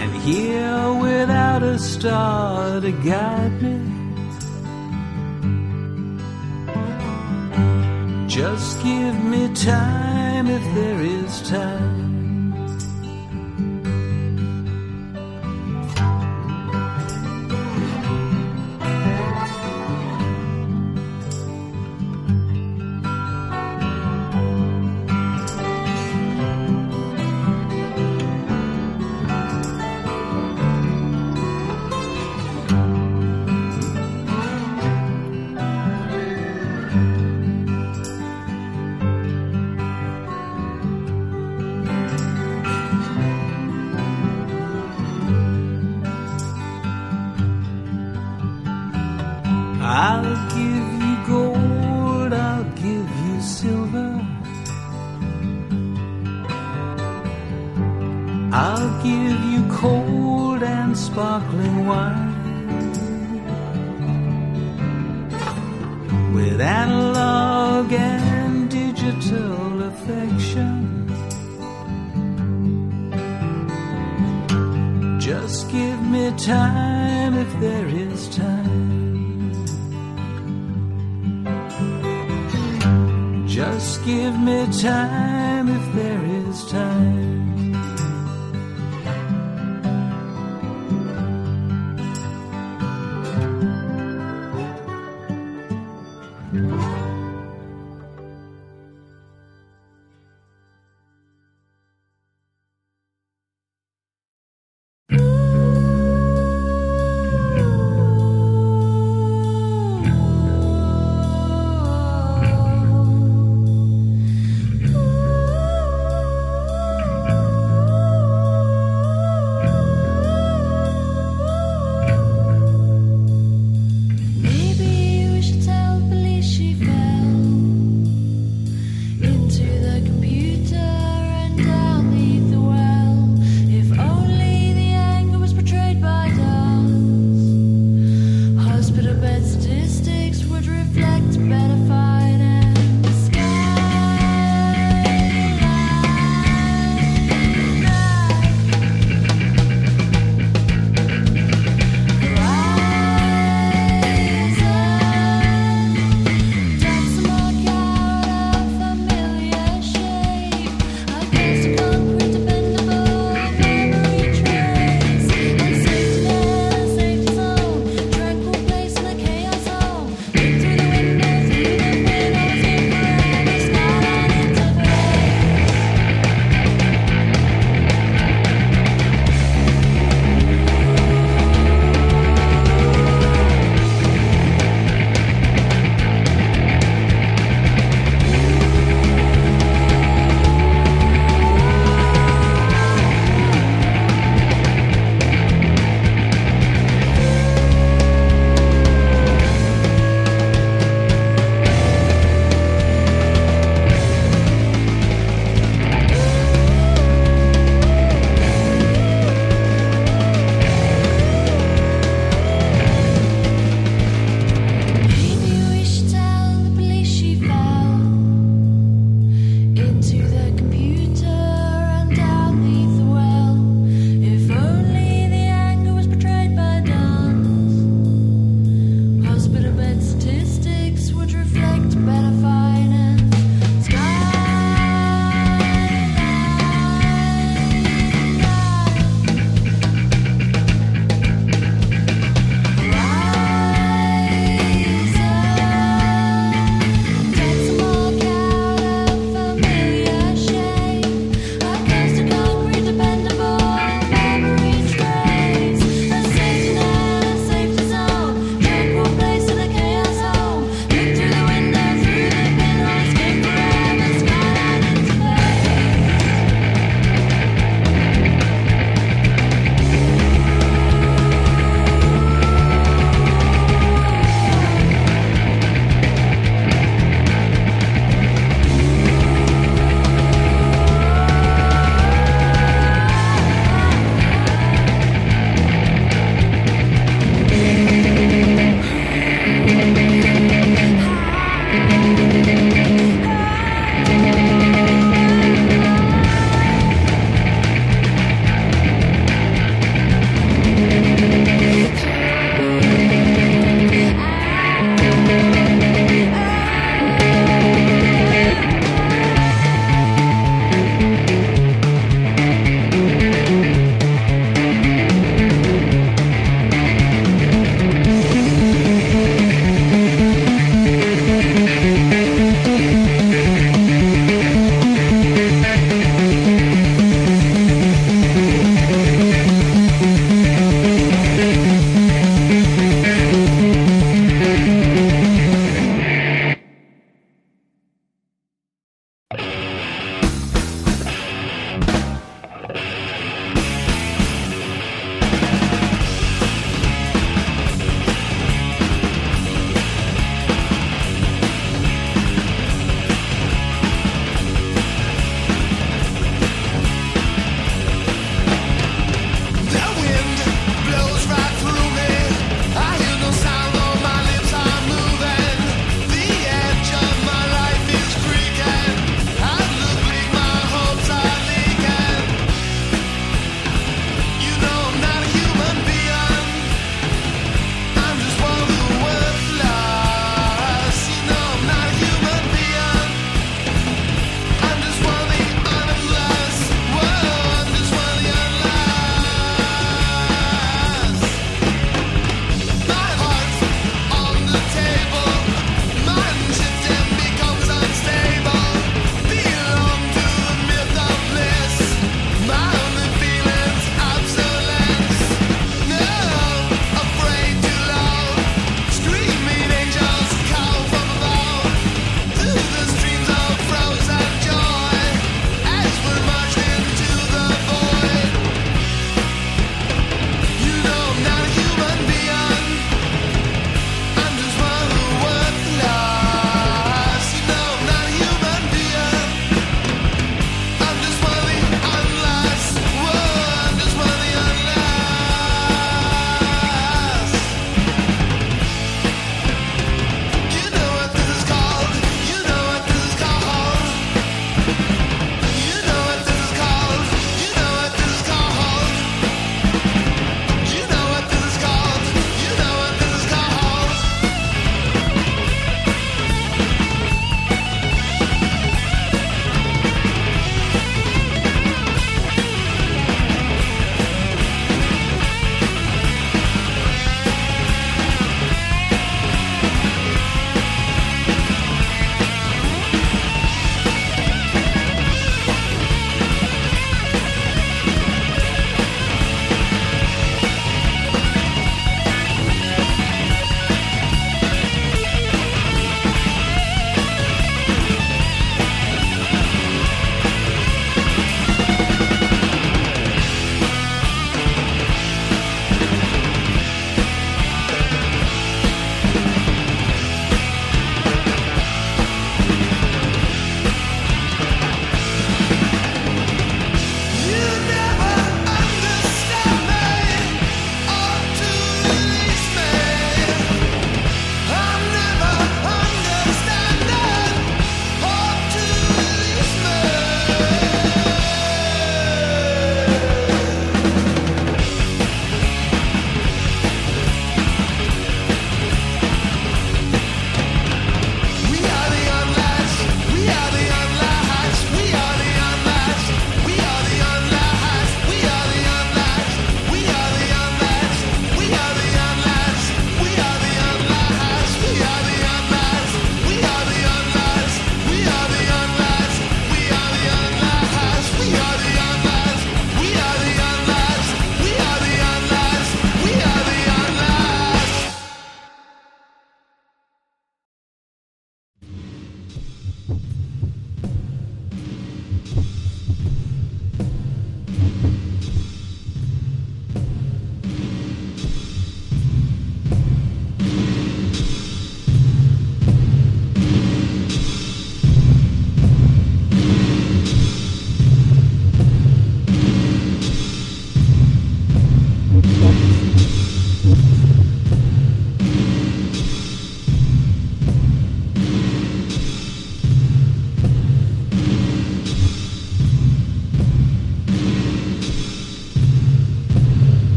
And here without a star to guide me. Just give me time if there is time.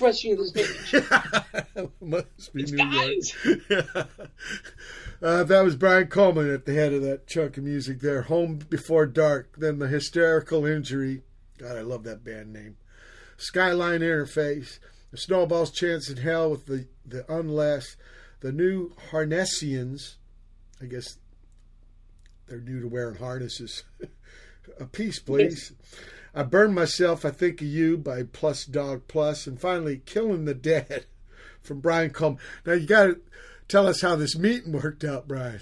Rushing to the. Must be It's New. York. <laughs> uh, that was Brian Cullman at the head of that chunk of music there. Home Before Dark. Then the Hysterical Injury. God, I love that band name. Skyline Interface. The Snowball's Chance in Hell with the, the Unless. The new Harnessians. I guess they're new to wearing harnesses. <laughs> A piece, please. I Burn Myself, I Think of You by Plus Dog And finally, Killing the Dead <laughs> from Brian Cullman. Now, you got to tell us how this meeting worked out, Brian.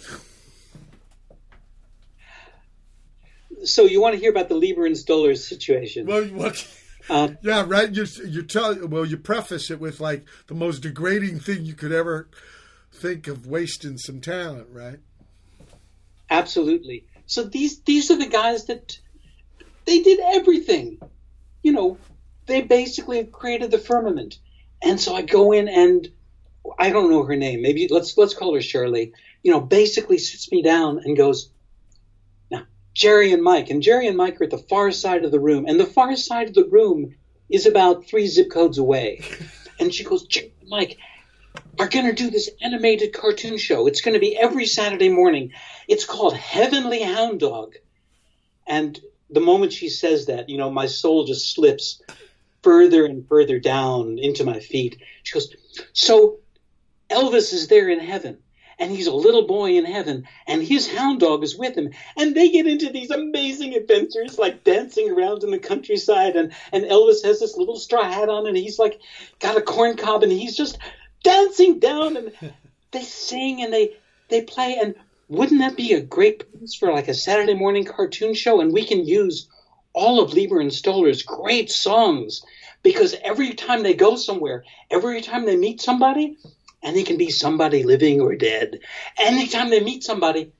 So you want to hear about the Leiber and Stoller situation? Well, what? <laughs> Um, Yeah, right. You you tell well, you preface it with like the most degrading thing you could ever think of wasting some talent, right? Absolutely. So these these are the guys that they did everything. You know, they basically created the firmament. And so I go in and I don't know her name. Maybe let's let's call her Shirley. You know, basically sits me down and goes, "Now, Jerry and Mike, and Jerry and Mike are at the far side of the room, and the far side of the room is about three zip codes away." <laughs> and she goes, "Jerry and Mike, are going to do this animated cartoon show. It's going to be every Saturday morning. It's called Heavenly Hound Dog. And the moment she says that, you know, my soul just slips further and further down into my feet. She goes, So Elvis is there in heaven, and he's a little boy in heaven, and his hound dog is with him, and they get into these amazing adventures, like dancing around in the countryside, and, and Elvis has this little straw hat on, and he's like got a corn cob, and he's just dancing down, and <laughs> they sing and they they play, and wouldn't that be a great piece for like a Saturday morning cartoon show? And we can use all of Leiber and Stoller's great songs because every time they go somewhere, every time they meet somebody, and it can be somebody living or dead, anytime they meet somebody,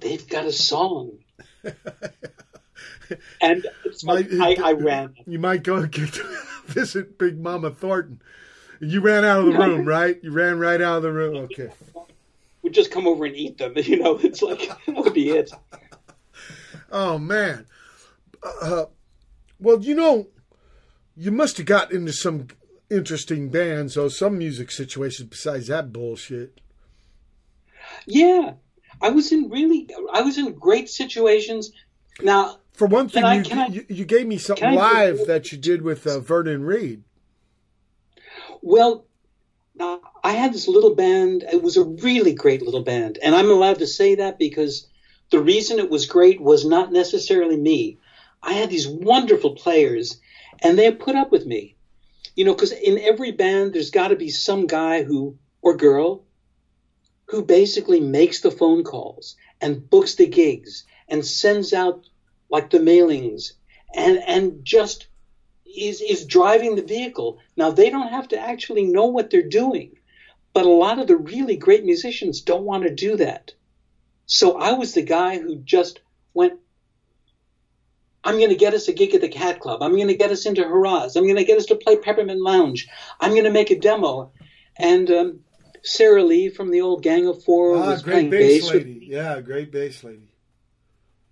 they've got a song. <laughs> and so Might- I, I ran. You might go and <laughs> get to visit Big Mama Thornton. You ran out of the room, right? You ran right out of the room. Okay. <laughs> Would just come over and eat them. <laughs> You know, it's like <laughs> that would be it. Oh man. Uh, well, you know, you must have got into some interesting bands or some music situations besides that bullshit. Yeah, I was in really, I was in great situations. Now, For one thing, I- you, I- you, you gave me something live that you did with uh, Vernon Reid. well, now I had this little band. It was a really great little band, and I'm allowed to say that because the reason it was great was not necessarily me. I had these wonderful players, and they put up with me. You know, because in every band, there's got to be some guy who or girl who basically makes the phone calls and books the gigs and sends out like the mailings and and just is is driving the vehicle. Now they don't have to actually know what they're doing, but a lot of the really great musicians don't want to do that. So I was the guy who just went. I'm going to get us a gig at the Cat Club. I'm going to get us into Hurrahs. I'm going to get us to play Peppermint Lounge. I'm going to make a demo. And um, Sara Lee from the old Gang of Four Ah, was great playing bass with lady. Yeah, great bass lady.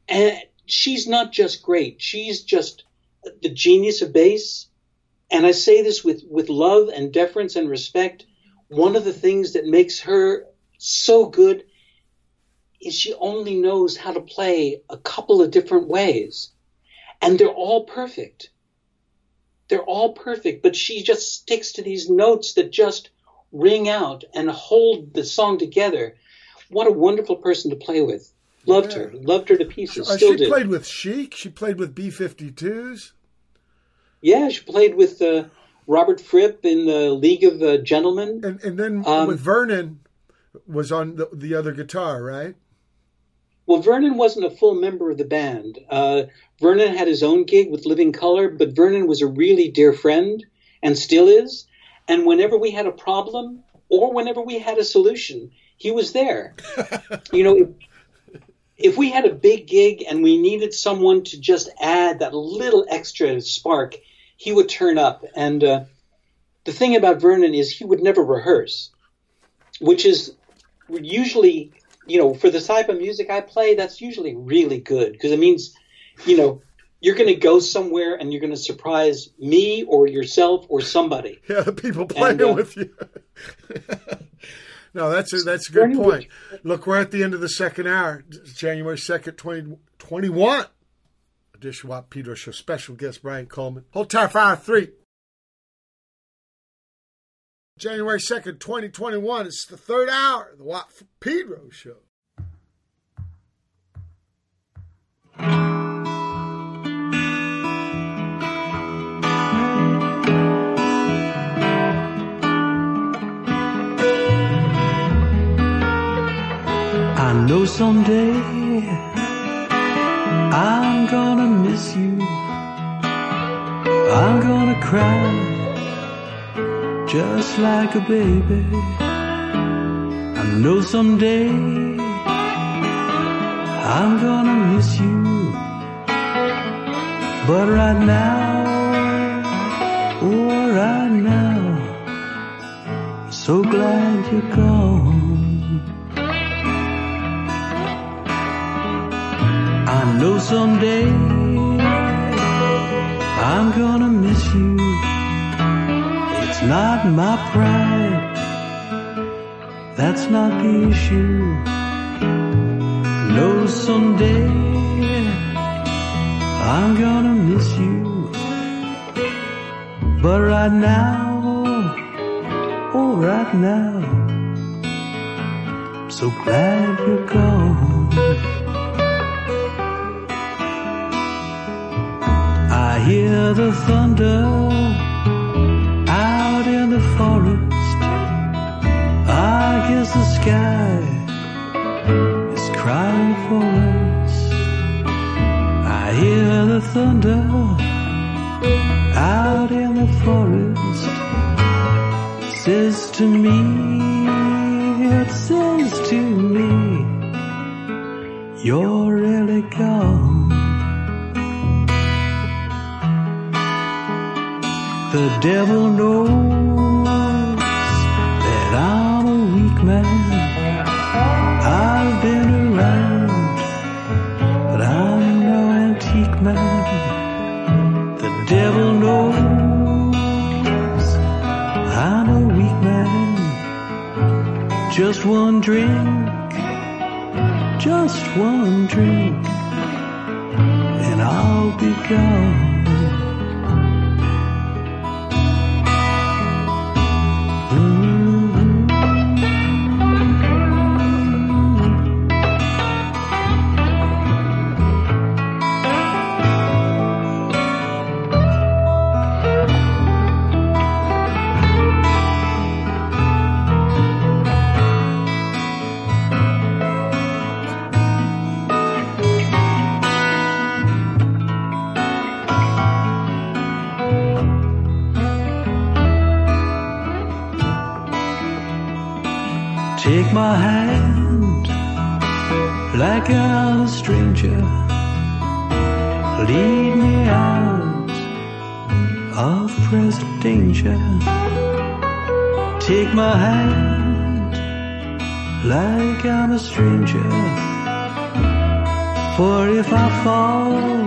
and she's not just great she's just the genius of bass and i say this with with love and deference and respect one of the things that makes her so good is she only knows how to play a couple of different ways. And they're all perfect. They're all perfect but she just sticks to these notes that just ring out and hold the song together. What a wonderful person to play with. Loved her. Loved her to pieces. Uh, still she do. played with Chic. She played with B 52s. Yeah, she played with uh, Robert Fripp in the League of uh, Gentlemen. And, and then Um, with Vernon was on the, the other guitar, right? Well, Vernon wasn't a full member of the band. Uh, Vernon had his own gig with Living Colour, but Vernon was a really dear friend and still is. And whenever we had a problem or whenever we had a solution, he was there. <laughs> you know, if, if we had a big gig and we needed someone to just add that little extra spark, he would turn up. And uh, the thing about Vernon is he would never rehearse, which is usually, you know, for the type of music I play, that's usually really good because it means, you know, you're going to go somewhere and you're going to surprise me or yourself or somebody. <laughs> Yeah, the people playing and, uh, with you. <laughs> no, that's a, that's a good point. Look, we're at the end of the second hour, January 2nd, 2021. 20, Dishwap Peter Show. Special guest Brian Cullman. Hotel 5 3. January 2nd, 2021. It's the third hour of the Watt Pedro Show. I know someday I'm gonna miss you. I'm gonna cry just like a baby. I know someday I'm gonna miss you. But right now, oh, right now, I'm so glad you're gone. I know someday I'm gonna miss you. It's not my pride, that's not the issue. I know someday I'm gonna miss you. But right now, oh, right now, I'm so glad you're gone. I hear the thunder out in the forest. I guess the sky is crying for us. I hear the thunder out in the forest. Says to me, it says to me, you're The devil knows that I'm a weak man. I've been around, but I'm no antique man. The devil knows I'm a weak man. Just one drink, just one drink, and I'll be gone. For if I fall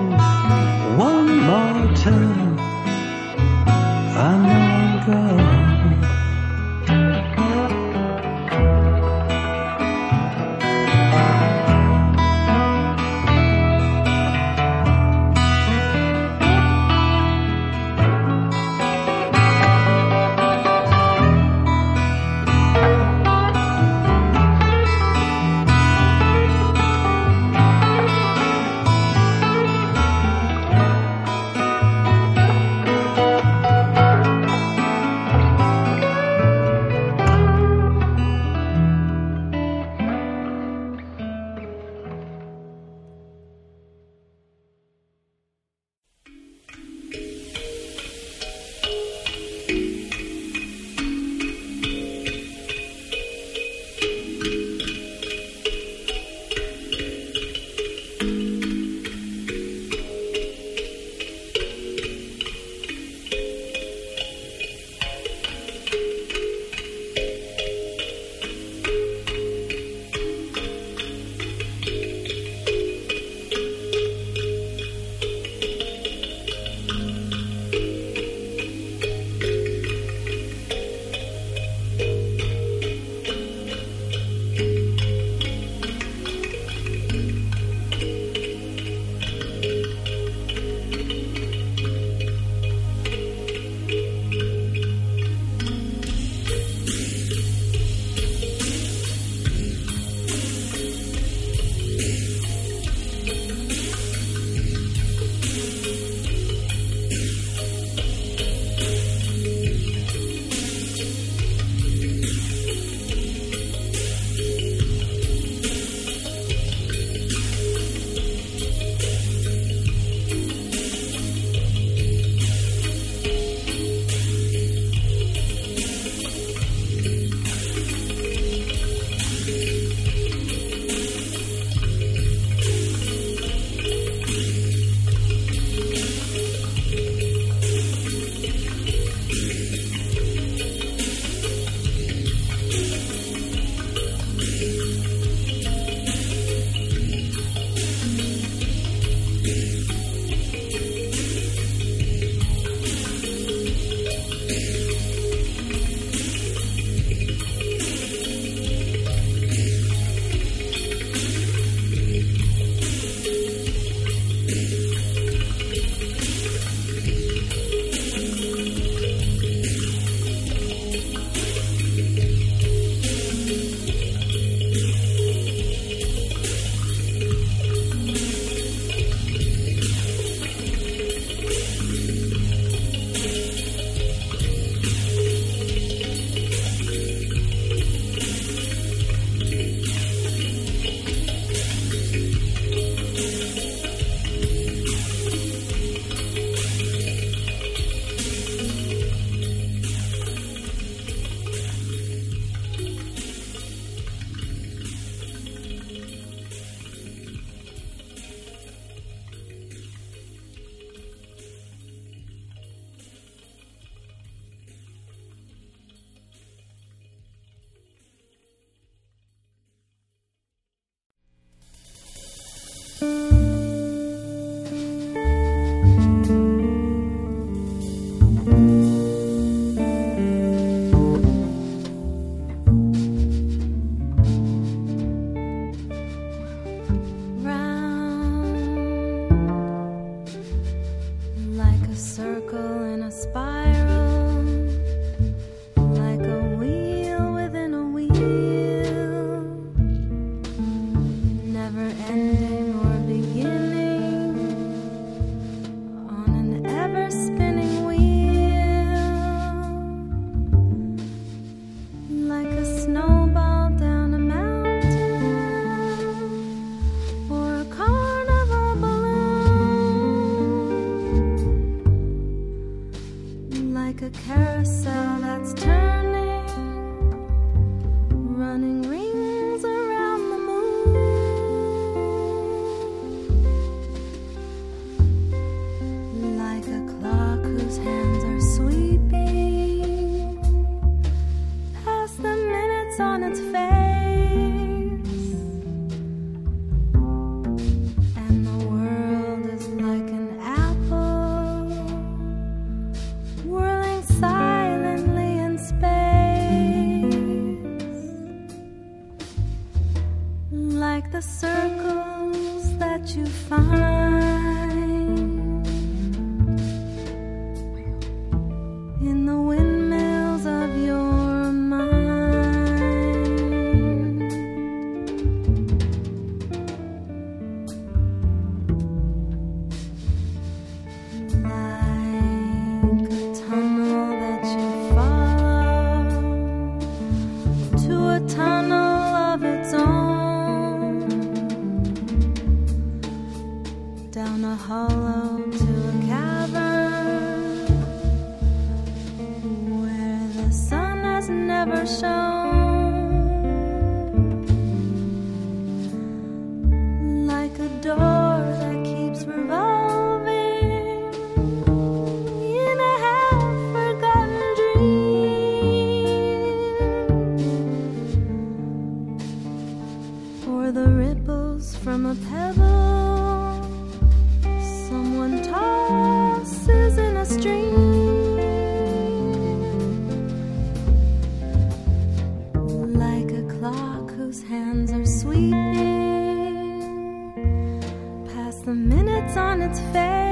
Or the ripples from a pebble someone tosses in a stream. Like a clock whose hands are sweeping past the minutes on its face.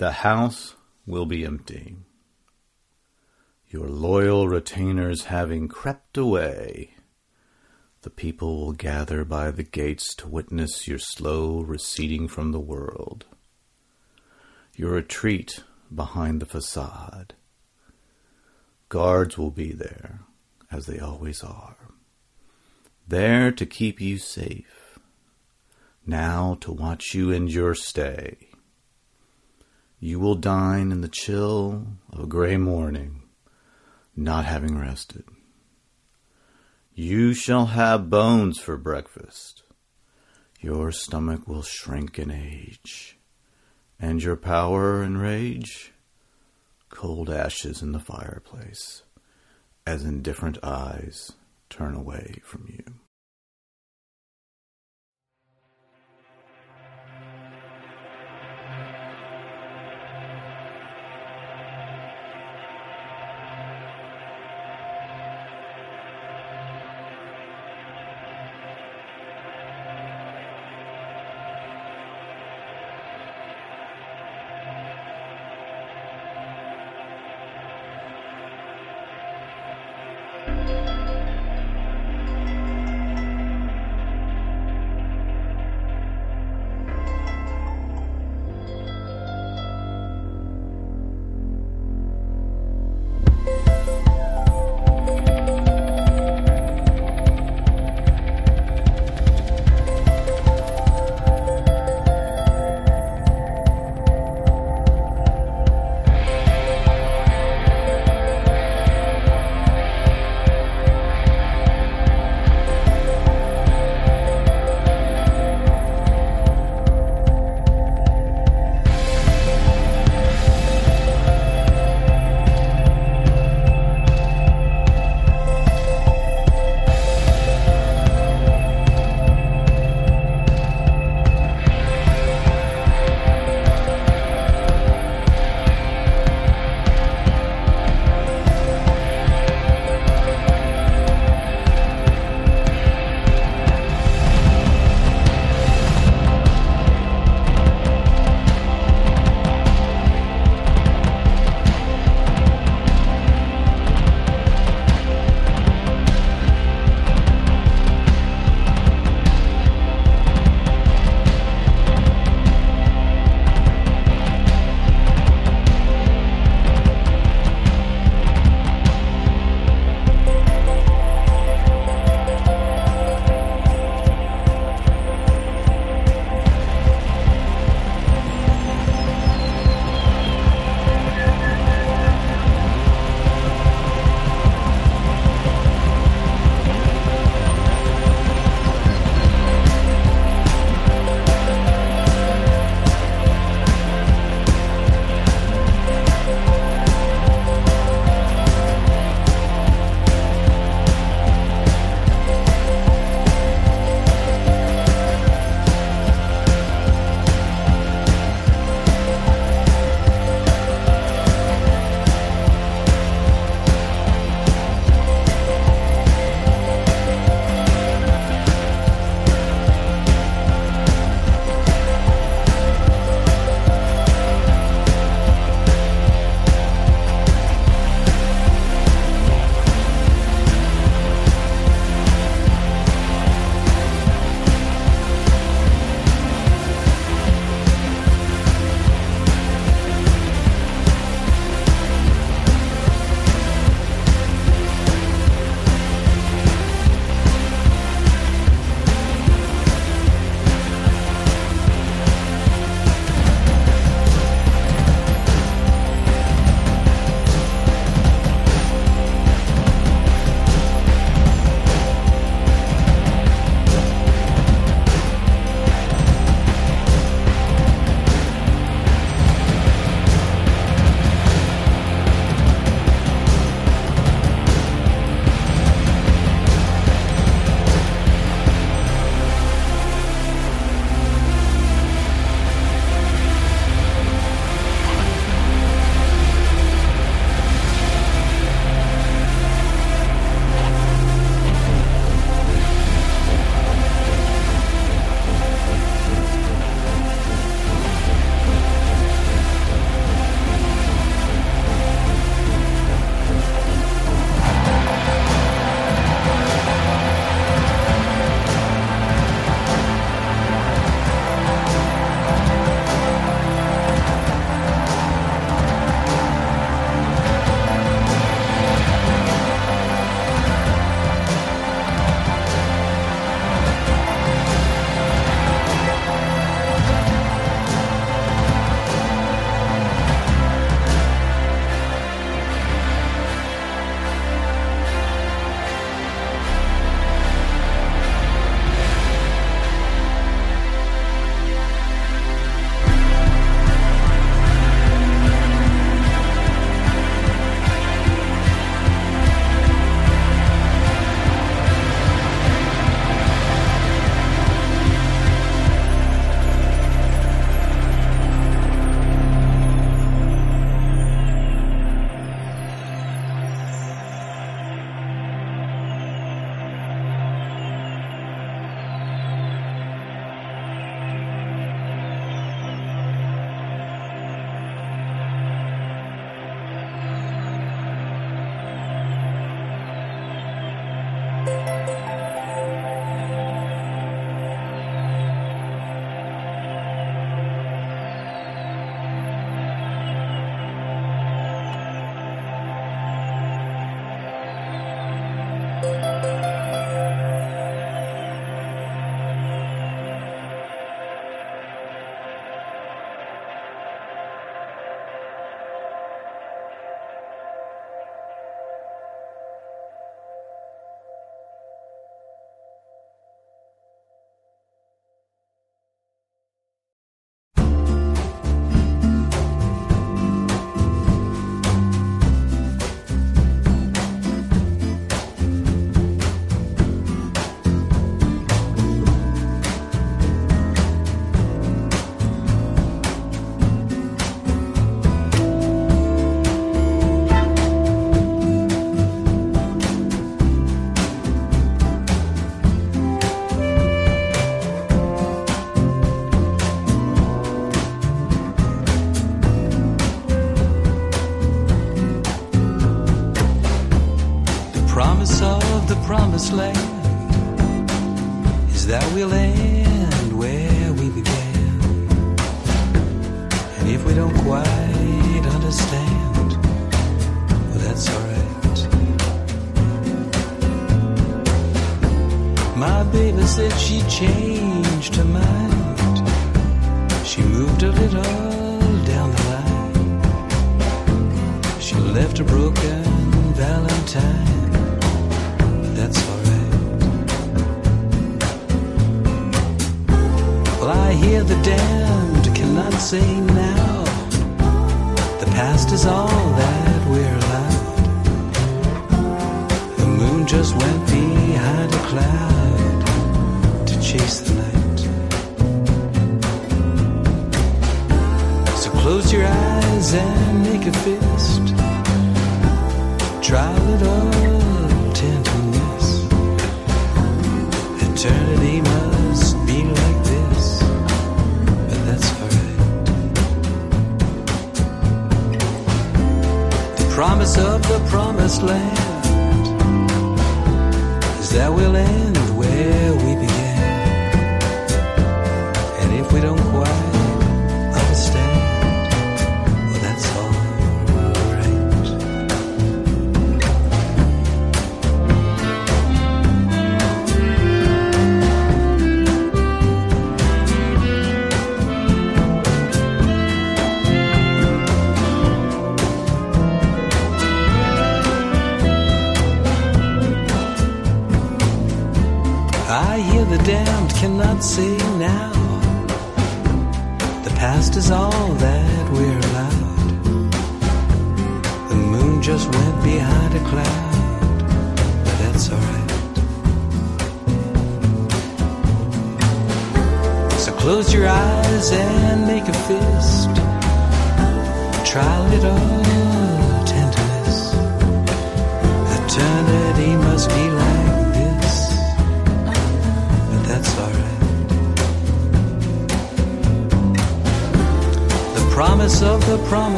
The house will be empty. Your loyal retainers having crept away, the people will gather by the gates to witness your slow receding from the world. Your retreat behind the facade. Guards will be there, as they always are, there to keep you safe, now to watch you end your stay. You will dine in the chill of a gray morning, not having rested. You shall have bones for breakfast. Your stomach will shrink in age, and your power and rage cold ashes in the fireplace, as indifferent eyes turn away from you.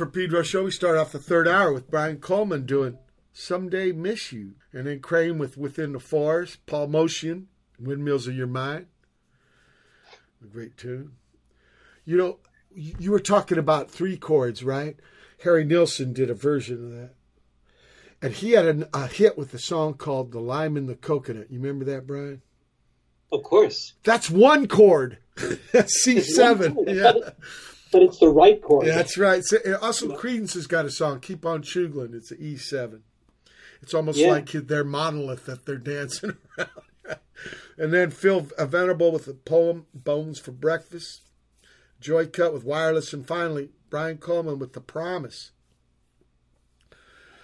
Watt Pedro show. We start off the third hour with Brian Cullman doing Someday Miss You. And then Crane with Within the Forest, Paul Motian, Windmills of Your Mind. A great tune. You know, you were talking about three chords, right? Harry Nilsson did a version of that. And he had a, a hit with a song called The Lime in the Coconut. You remember that, Brian? Of course. That's one chord. <laughs> That's C7. Yeah. But it's the right chord. Yeah, that's right. So, and also, Creedence has got a song, "Keep on Chooglin'." It's an E seven. It's almost Yeah. like their monolith that they're dancing <laughs> around. and then Phil Venable with the poem "Bones for Breakfast," Joycut with "Wireless," and finally Brian Cullman with "The Promise."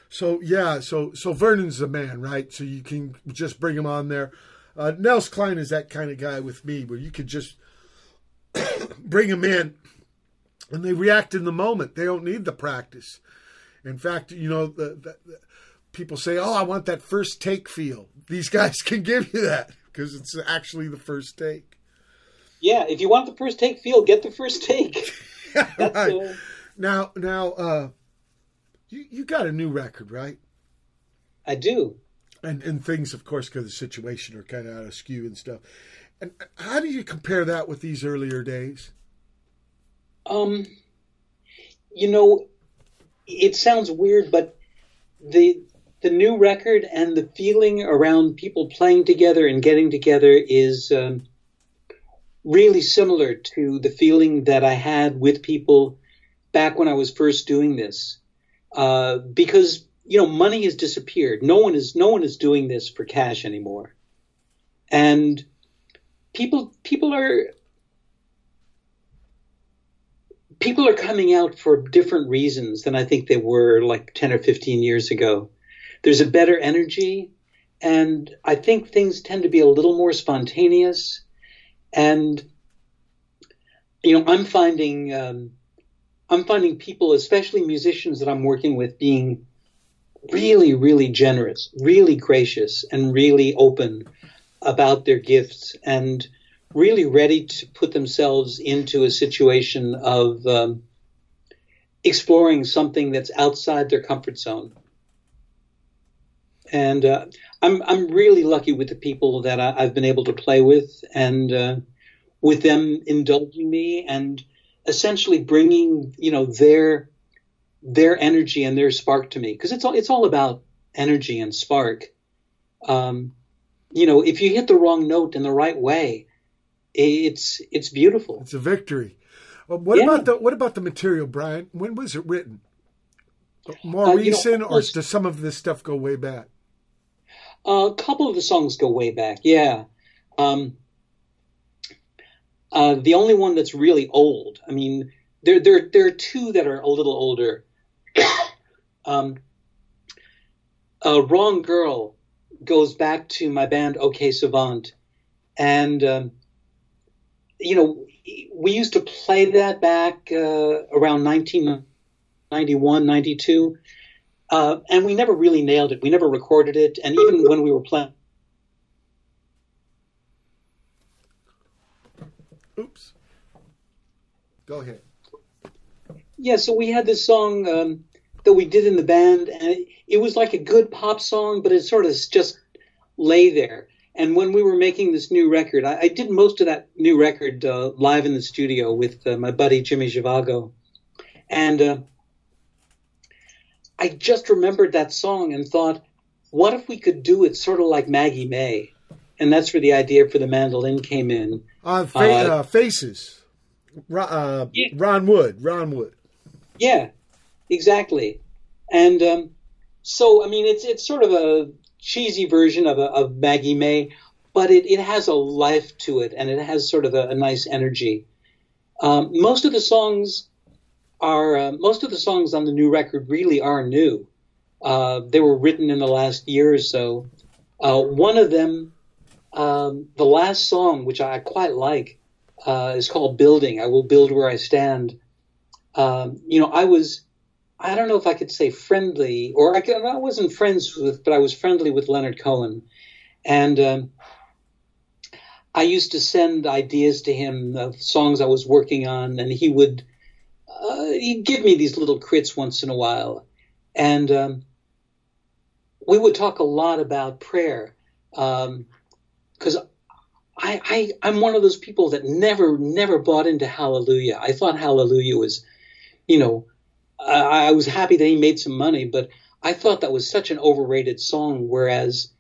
So yeah, so so Vernon's the man, right? So you can just bring him on there. Uh, Nels Cline is that kind of guy with me, where you could just <coughs> bring him in and they react in the moment. They don't need the practice. In fact, you know, the, the, the people say, "Oh, I want that first take feel." These guys <laughs> can give you that because it's actually the first take. Yeah, if you want the first take feel, get the first take. <laughs> <laughs> That's, right. uh, Now, now, uh, you you got a new record, right? I do. And and things, of course, because the situation are kind of out of skew and stuff. And how do you compare that with these earlier days? Um, you know, it sounds weird, but the the new record and the feeling around people playing together and getting together is um, really similar to the feeling that I had with people back when I was first doing this. Uh, because you know, money has disappeared. No one is no one is doing this for cash anymore, and people people are people are coming out for different reasons than I think they were like 10 or 15 years ago. There's a better energy, and I think things tend to be a little more spontaneous. And, you know, I'm finding, um, I'm finding people, especially musicians that I'm working with, being really, really generous, really gracious, and really open about their gifts and really ready to put themselves into a situation of um, exploring something that's outside their comfort zone. And uh, I'm I'm really lucky with the people that I, have been able to play with, and uh, with them indulging me and essentially bringing you know their their energy and their spark to me because it's all it's all about energy and spark. Um, you know, if you hit the wrong note in the right way, it's it's beautiful. It's a victory. Well, what Yeah. about the what about the material, Brian? When was it written? More Uh, you know, recent, or does some of this stuff go way back? a couple of the songs go way back, yeah. Um, uh, the only one that's really old, I mean, there there there are two that are a little older. <coughs> um, uh, Wrong Girl goes back to my band OK Savant, and um, you know we used to play that back uh, around 1991, 92. Uh, and we never really nailed it. We never recorded it, and even when we were playing, Oops. Go ahead. yeah. So we had this song um, that we did in the band, and it, it was like a good pop song, but it sort of just lay there. And when we were making this new record, I, I did most of that new record uh, live in the studio with uh, my buddy Jimmy Zhivago, and uh, I just remembered that song and thought, what if we could do it sort of like Maggie May? And that's where the idea for the mandolin came in. Uh, fa- Uh, uh, faces. Ron, uh, Yeah. Ron Wood. Ron Wood. Yeah, exactly. And um, so, I mean, it's it's sort of a cheesy version of a, of Maggie May, but it, it has a life to it, and it has sort of a, a nice energy. Um, most of the songs are uh, most of the songs on the new record really are new. Uh, they were written in the last year or so. Uh, one of them, um, the last song, which I quite like, uh, is called "Building." I will build where I stand um, you know, I was, I don't know if I could say friendly, or I, could, I wasn't friends with, but I was friendly with Leonard Cohen. And um, I used to send ideas to him of songs I was working on, and he would, uh, he'd give me these little crits once in a while. And um, we would talk a lot about prayer. Because I, I, I'm one of those people that never, never bought into Hallelujah. I thought Hallelujah was, you know, I, I was happy that he made some money, but I thought that was such an overrated song. Whereas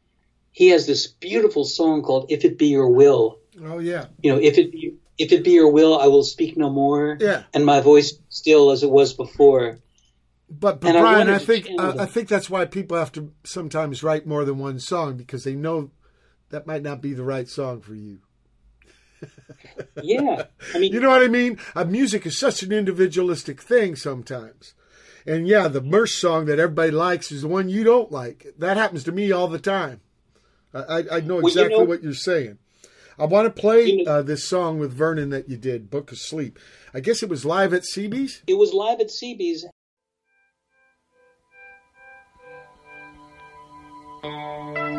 he has this beautiful song called "If It Be Your Will." Oh yeah. You know, if it be, if it be your will, I will speak no more. Yeah. and my voice still as it was before. But, but And I Brian, I think uh. I think that's why people have to sometimes write more than one song because they know that might not be the right song for you. Yeah, I mean, <laughs> You know what I mean? Uh, music is such an individualistic thing sometimes. And yeah, the Merce song that everybody likes is the one you don't like. That happens to me all the time. I, I, know Well, you exactly know- what you're saying. I want to play You know- uh, this song with Vernon that you did, Book of Sleep. I guess it was live at CB's. it was live at CB's. Thank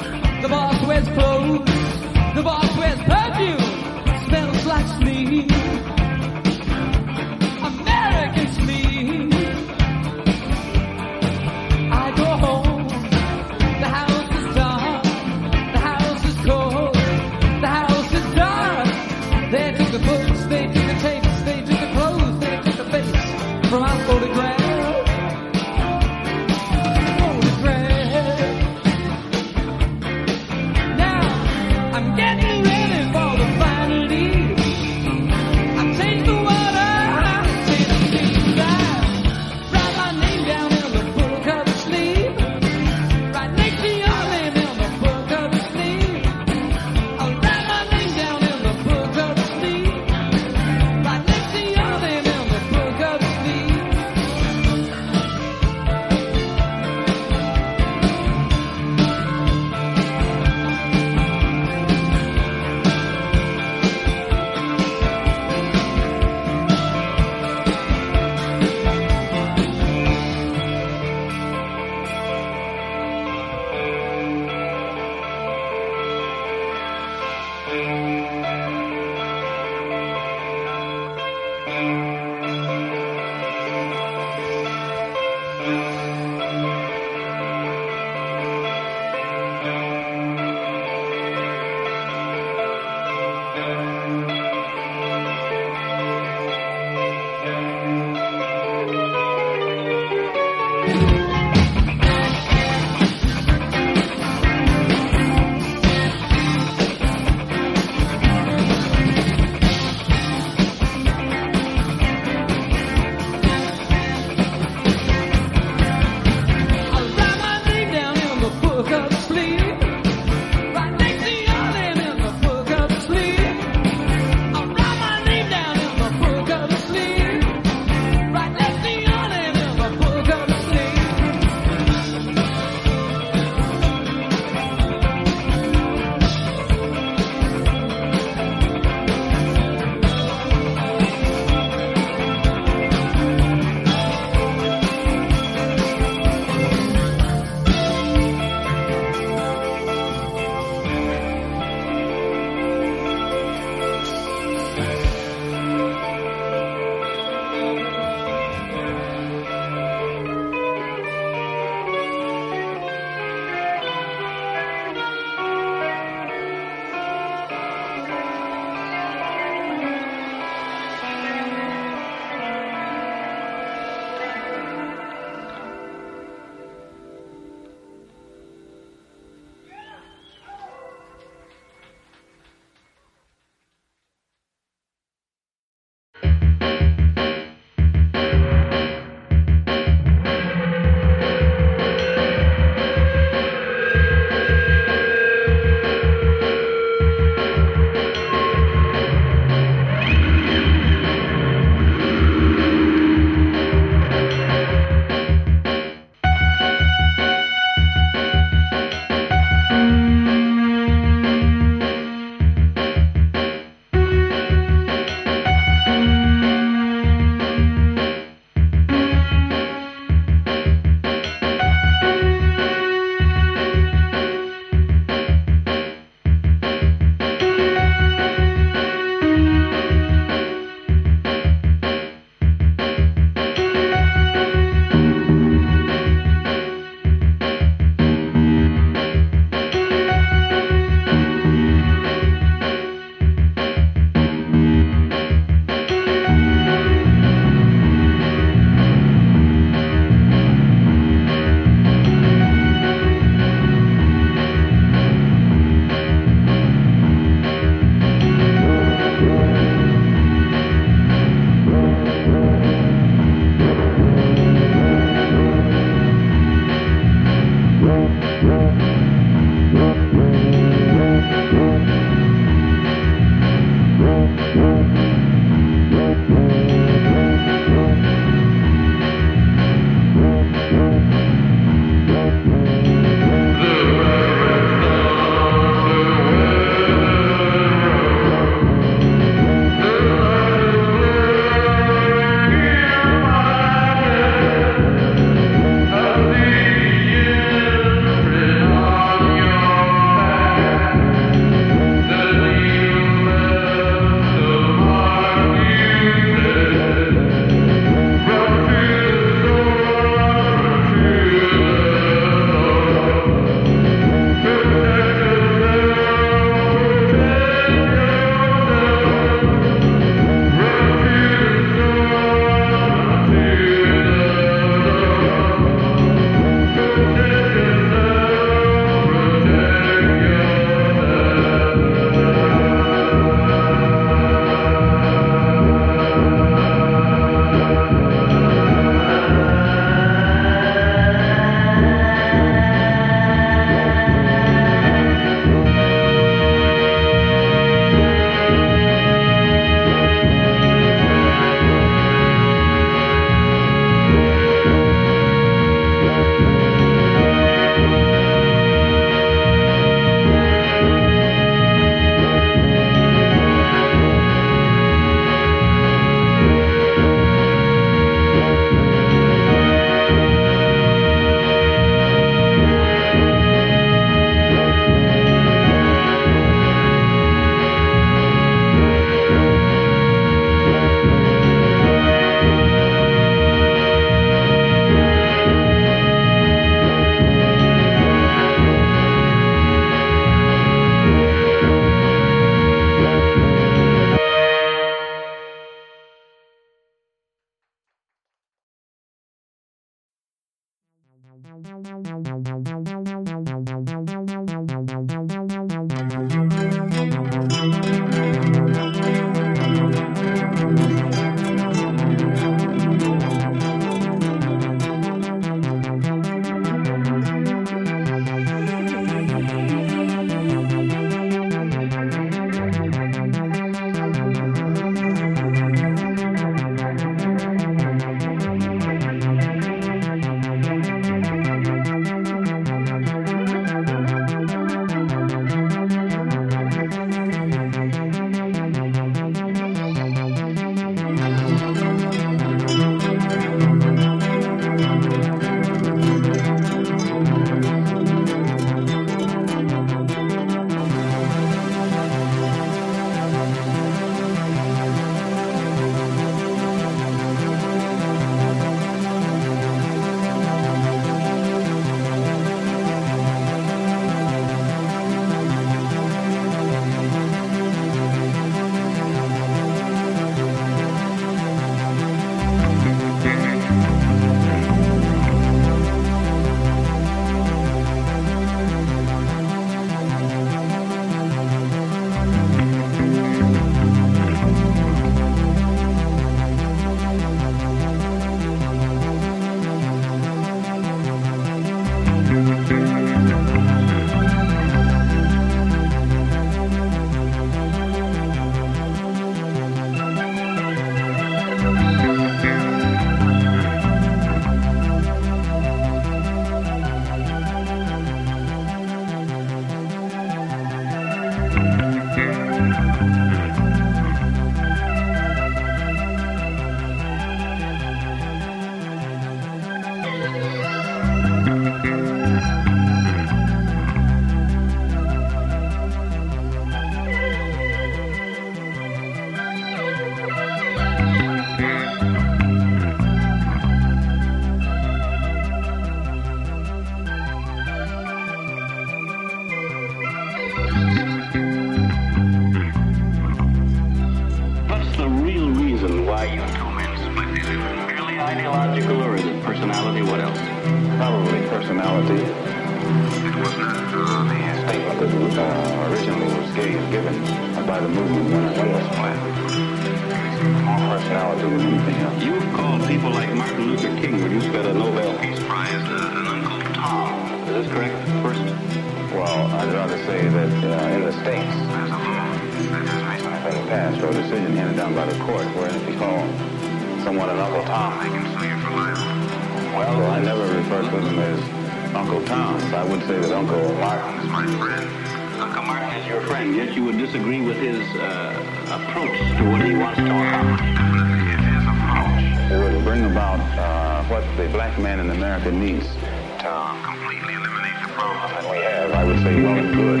would say well and good,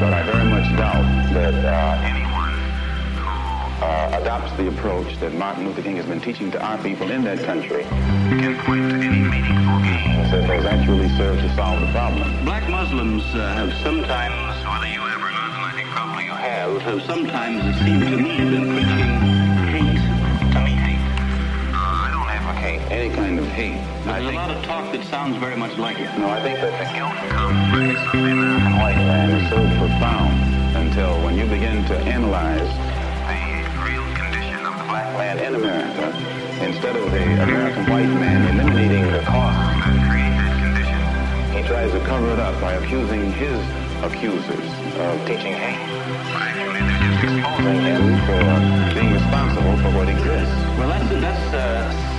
but I very much doubt that uh, anyone who uh, adopts the approach that Martin Luther King has been teaching to our people in that country can point to any meaningful gains that has actually served to solve the problem. Black Muslims uh, have sometimes, whether you or not, and I think probably you have, have sometimes, it seemed to me, been preaching any kind of hate. I There's a lot of talk that sounds very much like it. No, I think that the guilt complex of the American white man is so profound until when you begin to analyze the real condition of the black man in America, instead of the American white man eliminating the cause that create that condition, he tries to cover it up by accusing his accusers of teaching hate. Actually, they're just exposing him for being responsible for what exists. Well, that's, that's uh,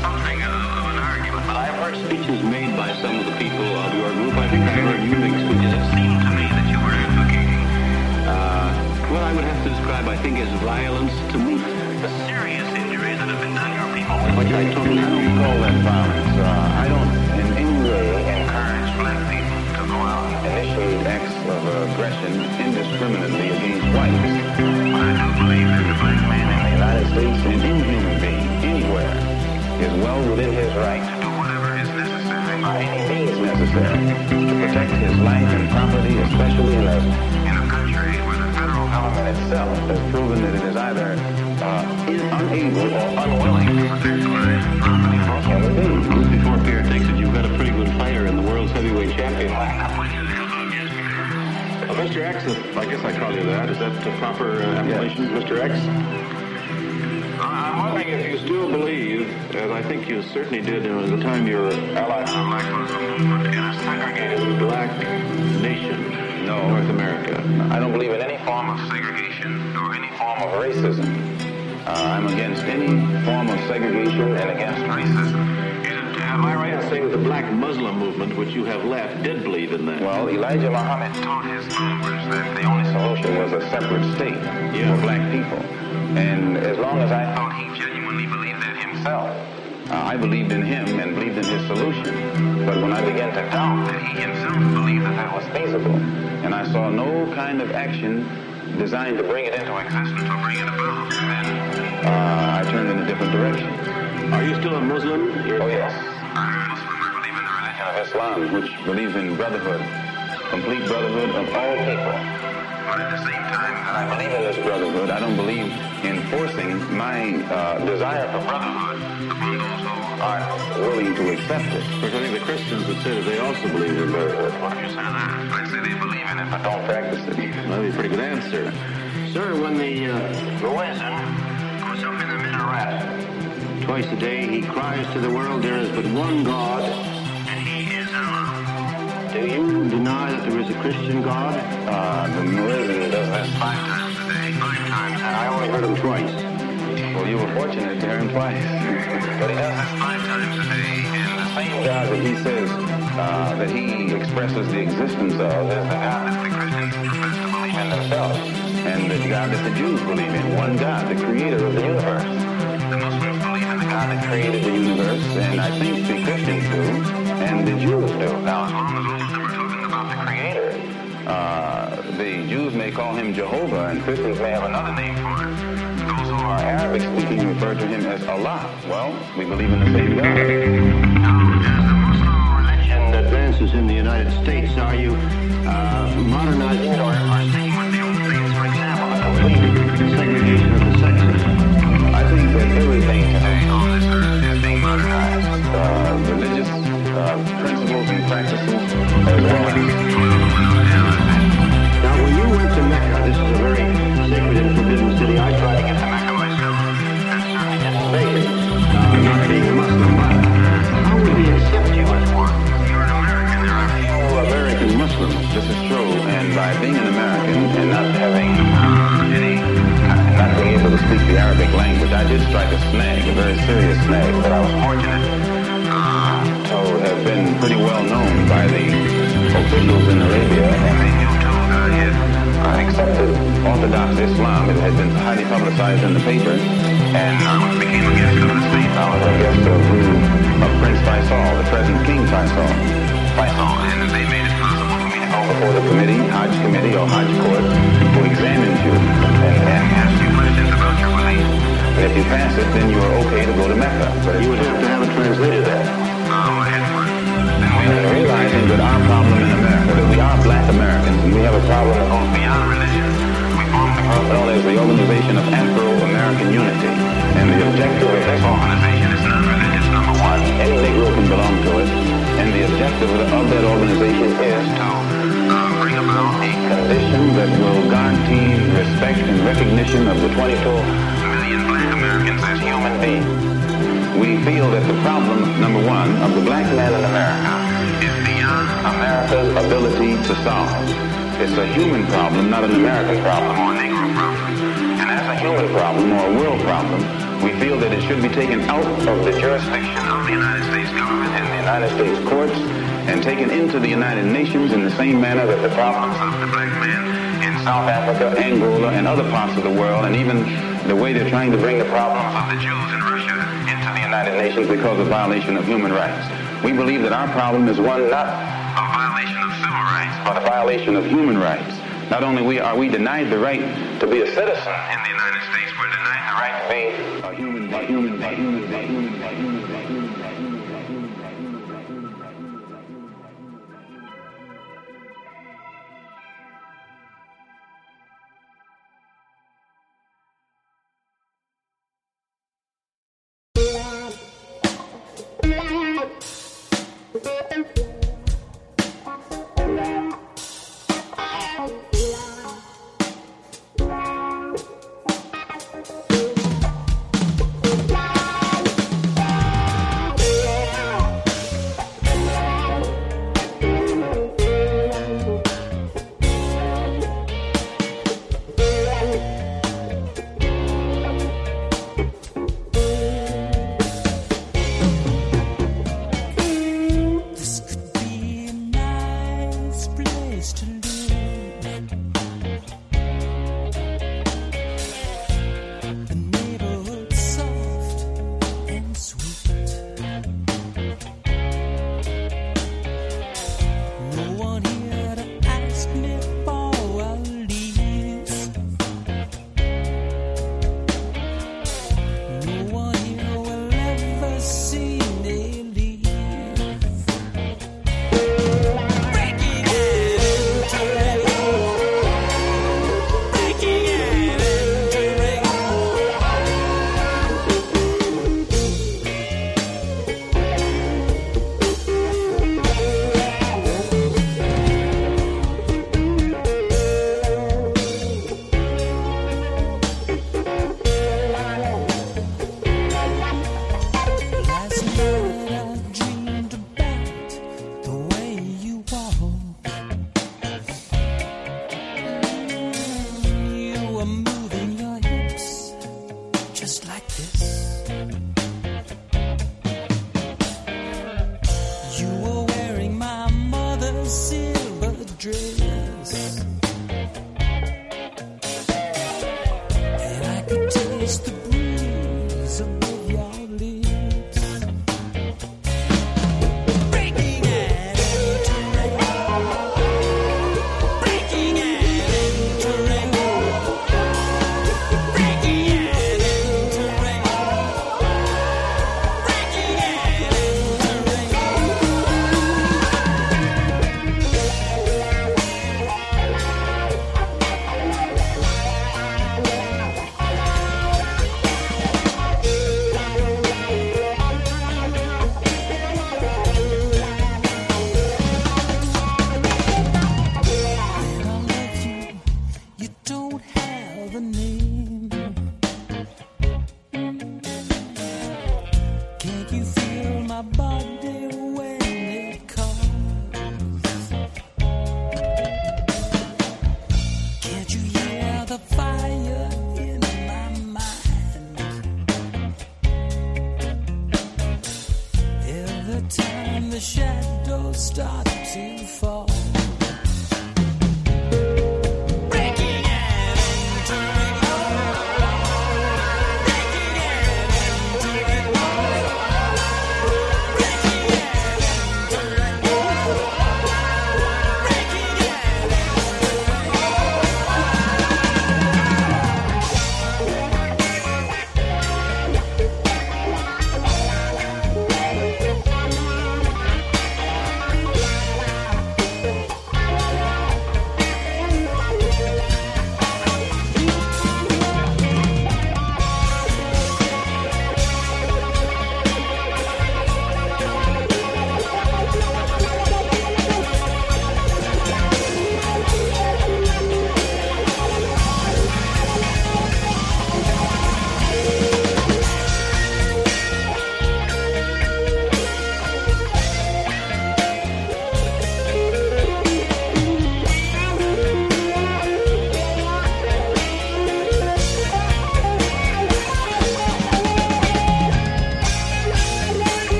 speeches made by some of the people of your group. I think I heard you make speeches. It seemed to me that you were advocating uh, what I would have to describe, I think, as violence to me. The serious injuries that have been done your people, which I totally don't call that violence. Uh, I don't in any way encourage black people to go out and initiate acts of aggression indiscriminately against whites. But I do believe that the black man in the United States and any human being anywhere is well within his right by any means necessary to protect his life and property, especially in a in a country where the federal government itself has proven that it is either uh, unable or unwilling to protect life and property all human beings. Before Pierre takes it, you've got a pretty good fighter in the world's heavyweight champion. Uh, Mr. X, I guess I call you that. Is that the proper uh, appellation, Mr. X? I'm wondering if you still believe, as I think you certainly did at the time you were allied to the Black Muslim movement, in a segregated black nation, No. North America. I don't believe in any form of segregation or any form of racism. Uh, I'm against any form of segregation and against racism. Am I right in saying that the black Muslim movement, which you have left, did believe in that? Well, Elijah Muhammad taught his followers that the only solution was a separate state for black people. And as long as I thought he genuinely believed that himself, uh, I believed in him and believed in his solution. But when I began to doubt that he himself believed that that was feasible, and I saw no kind of action designed to bring it into existence or bring it about, then uh, I turned in a different direction. Are you still a Muslim? Oh, yes. I'm a Muslim. I believe in the religion of Islam, which believes in brotherhood, complete brotherhood of all people. But at the same time I believe in this brotherhood, I don't believe in forcing my uh, desire for brotherhood upon those who are willing to accept it. Of course, I think the Christians would say that they also believe in brotherhood. What do you say to that? I'd say they believe in it, but don't practice it. That'd be a pretty good answer. Sir, when the uh, Muezzin goes up in the minaret, twice a day he cries to the world, there is but one God, and he is Allah. Do you deny that there is a Christian God? Uh, the Muezzin does this five times a day, five times, and I only heard him twice. Well, you were fortunate to hear him twice. but he does this five times a day, and the same God that he says uh, that he expresses the existence of is the God that the Christians profess to believe in themselves, and the God that the Jews believe in, one God, the creator of the universe. The Muslims believe in the God that created the universe, and I think the Christians do, and the Jews do. Now, as long as we're talking about the Creator, uh, the Jews may call him Jehovah, and Christians may have another name for him. Those who are Arabic speaking refer to him as Allah. Well, we believe in the same God. Now, as the Muslim religion advances in the United States, are you uh, modernizing it or are staying with the old things? For example, the complete segregation of the sexes. I think that everything today on this earth is being modernized. Uh, religious principles and practices as well. Now, when you went to Mecca, this is a very sacred to get to Mecca didn't being a Muslim. How would they accept you as one? You're an American. There American Muslims. This is true. And by being an American and not having any not being able to speak the Arabic language, I did strike a snag, a very serious snag, but I was fortunate uh, have been pretty well known by the officials in Arabia, and uh, accepted Orthodox Islam. It had been highly publicized in the papers, and I became a guest of the state. I was a guest of, of Prince Faisal, the present King Faisal. Faisal, and they made it possible for me to go before the committee, Hajj committee or Hajj court, who examined you and, and asked you questions about your belief. And if you pass it, then you are okay to go to Mecca. But you would have to have it translated that. We're realizing that our problem in America, that we are black Americans, and we have a problem that goes beyond religion. We formed group as the Organization of Afro-American Unity. And the objective of this organization is not religious, number one. Any Negro can belong to it. And the objective of, that organization is to uh, bring about a condition that will guarantee respect and recognition of the 22 million black Americans as human beings. We feel that the problem, number one, of the black man in America America's ability to solve. It's a human problem, not an American problem or a Negro problem. And as a human problem or a world problem, we feel that it should be taken out of the jurisdiction of the United States government and the United States courts and taken into the United Nations in the same manner that the problems of the black man in South Africa, Angola, and other parts of the world, and even the way they're trying to bring the problems of the Jews in Russia into the United Nations because of violation of human rights. We believe that our problem is one not of violation of civil rights, but a violation of human rights. Not only we are we denied the right to be a citizen. In the United States, we're denied the right to be a human, a human, a human, human,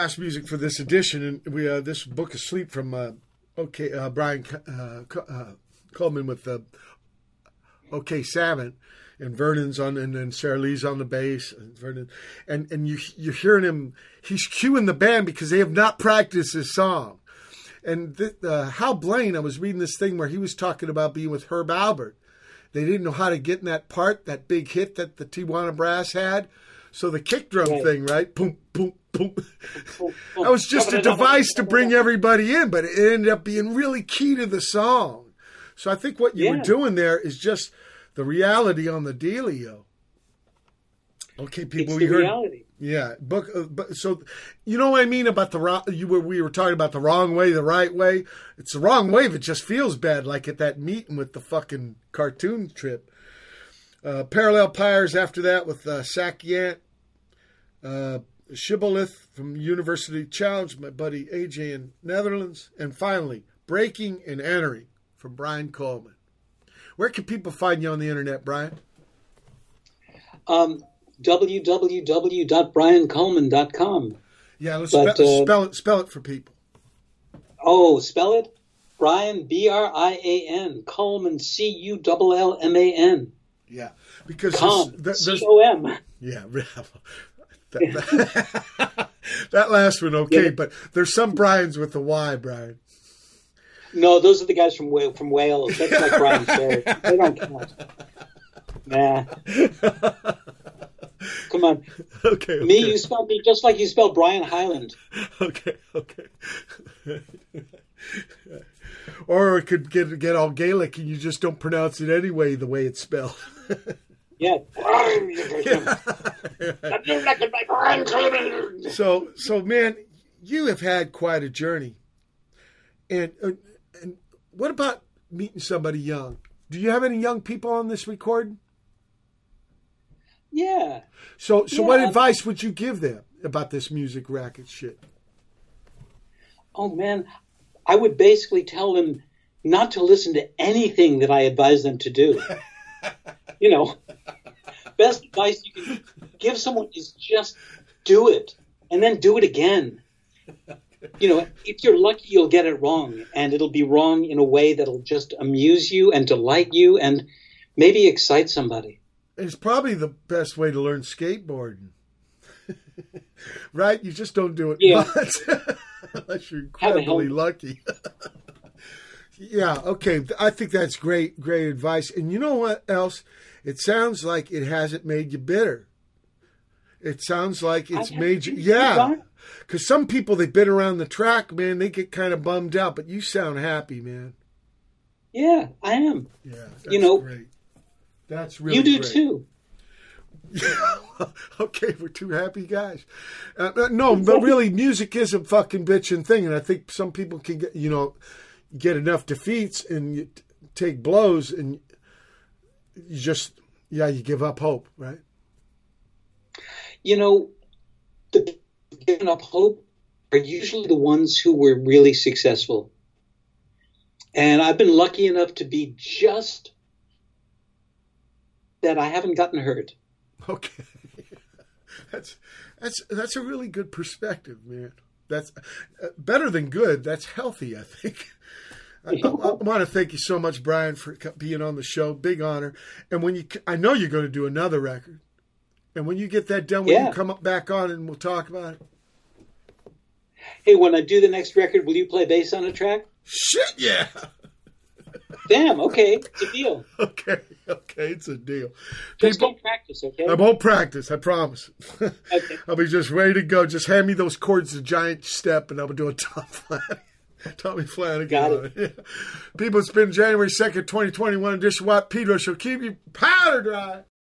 last music for this edition, and we uh, this book is Sleep from uh, okay uh, Brian uh, uh, Cullman with the OK Salmon, and Vernon's on, and then Sara Lee's on the bass, and Vernon, and and you you're hearing him. He's cueing the band because they have not practiced this song. And th- uh, Hal Blaine, I was reading this thing where he was talking about being with Herb Alpert. They didn't know how to get in that part, that big hit that the Tijuana Brass had. So the kick drum Right. thing, right? Boom, boom. That was just a device to bring everybody in, but it ended up being really key to the song. So I think what you were doing there is just the reality on the dealio. Okay, people, It's we heard. reality. Yeah, book. Uh, but so, you know what I mean about the wrong. You were we were talking about the wrong way, the right way. It's the wrong way if it just feels bad, like at that meeting with the fucking cartoon trip. Uh, Parallel Pyres after that with uh, Sak Yant, uh, Shibboleth from University Challenged, my buddy AJ in Netherlands, and finally Breaking and Entering from Brian Cullman. Where can people find you on the internet, Brian? Um, www.briancullman.com. Yeah, let's But, spell, uh, spell it. Spell it for people. Oh, spell it? Brian, B R I A N, Cullman, C U L L M A N. Yeah, because Com, there's- there's- C O M. Yeah, <laughs> that, that, <laughs> that last one okay, Yeah. but there's some Brian's with the Y, Brian. No, those are the guys from from Wales. That's like Bryan Ferry. They don't count. Nah. Come on. Okay, Me, you spell me just like you spell Brian Hyland. Okay, okay. or it could get get all Gaelic and you just don't pronounce it anyway the way it's spelled. <laughs> Yeah. <laughs> so so man, you have had quite a journey. And uh, and what about meeting somebody young? Do you have any young people on this record? Yeah. So, so Yeah, what advice would you give them about this music racket shit? Oh man, I would basically tell them not to listen to anything that I advise them to do. <laughs> you know, best advice you can give someone is just do it and then do it again. You know, if you're lucky, you'll get it wrong, and it'll be wrong in a way that'll just amuse you and delight you and maybe excite somebody. It's probably the best way to learn skateboarding. <laughs> right? You just don't do it Yeah. much <laughs> unless you're incredibly lucky. <laughs> yeah, okay. I think that's great, great advice. And you know what else? It sounds like it hasn't made you bitter. It sounds like it's made you, yeah. Because some people they've been around the track, man, they get kind of bummed out. But you sound happy, man. Yeah, I am. Yeah, you know, great. That's really you do great. too. <laughs> okay, we're two happy guys. Uh, uh, no, but really, music is a fucking bitching thing, and I think some people can get, you know, get enough defeats and you t- take blows, and you just, yeah, you give up hope, right? you know, the giving up hope are usually the ones who were really successful. And I've been lucky enough to be just that I haven't gotten hurt. Okay, <laughs> that's that's that's a really good perspective, man. That's uh, better than good. That's healthy, I think. <laughs> I, I, I want to thank you so much, Brian, for being on the show. Big honor. And when you, I know you're going to do another record. And when you get that done, will Yeah. you come up back on and we'll talk about it? Hey, when I do the next record, will you play bass on a track? Shit, yeah. Damn, okay, it's a deal. <laughs> Okay, okay, it's a deal. Just don't practice, okay? I won't practice, I promise. <laughs> Okay. I'll be just ready to go. Just hand me those chords, a giant step, and I'll be doing Tom <laughs> Flanagan. Tommy Flanagan. Got it. Yeah. People, it's been January 2nd, 2021 edition Watt Pedro Show. Keep you powder dry.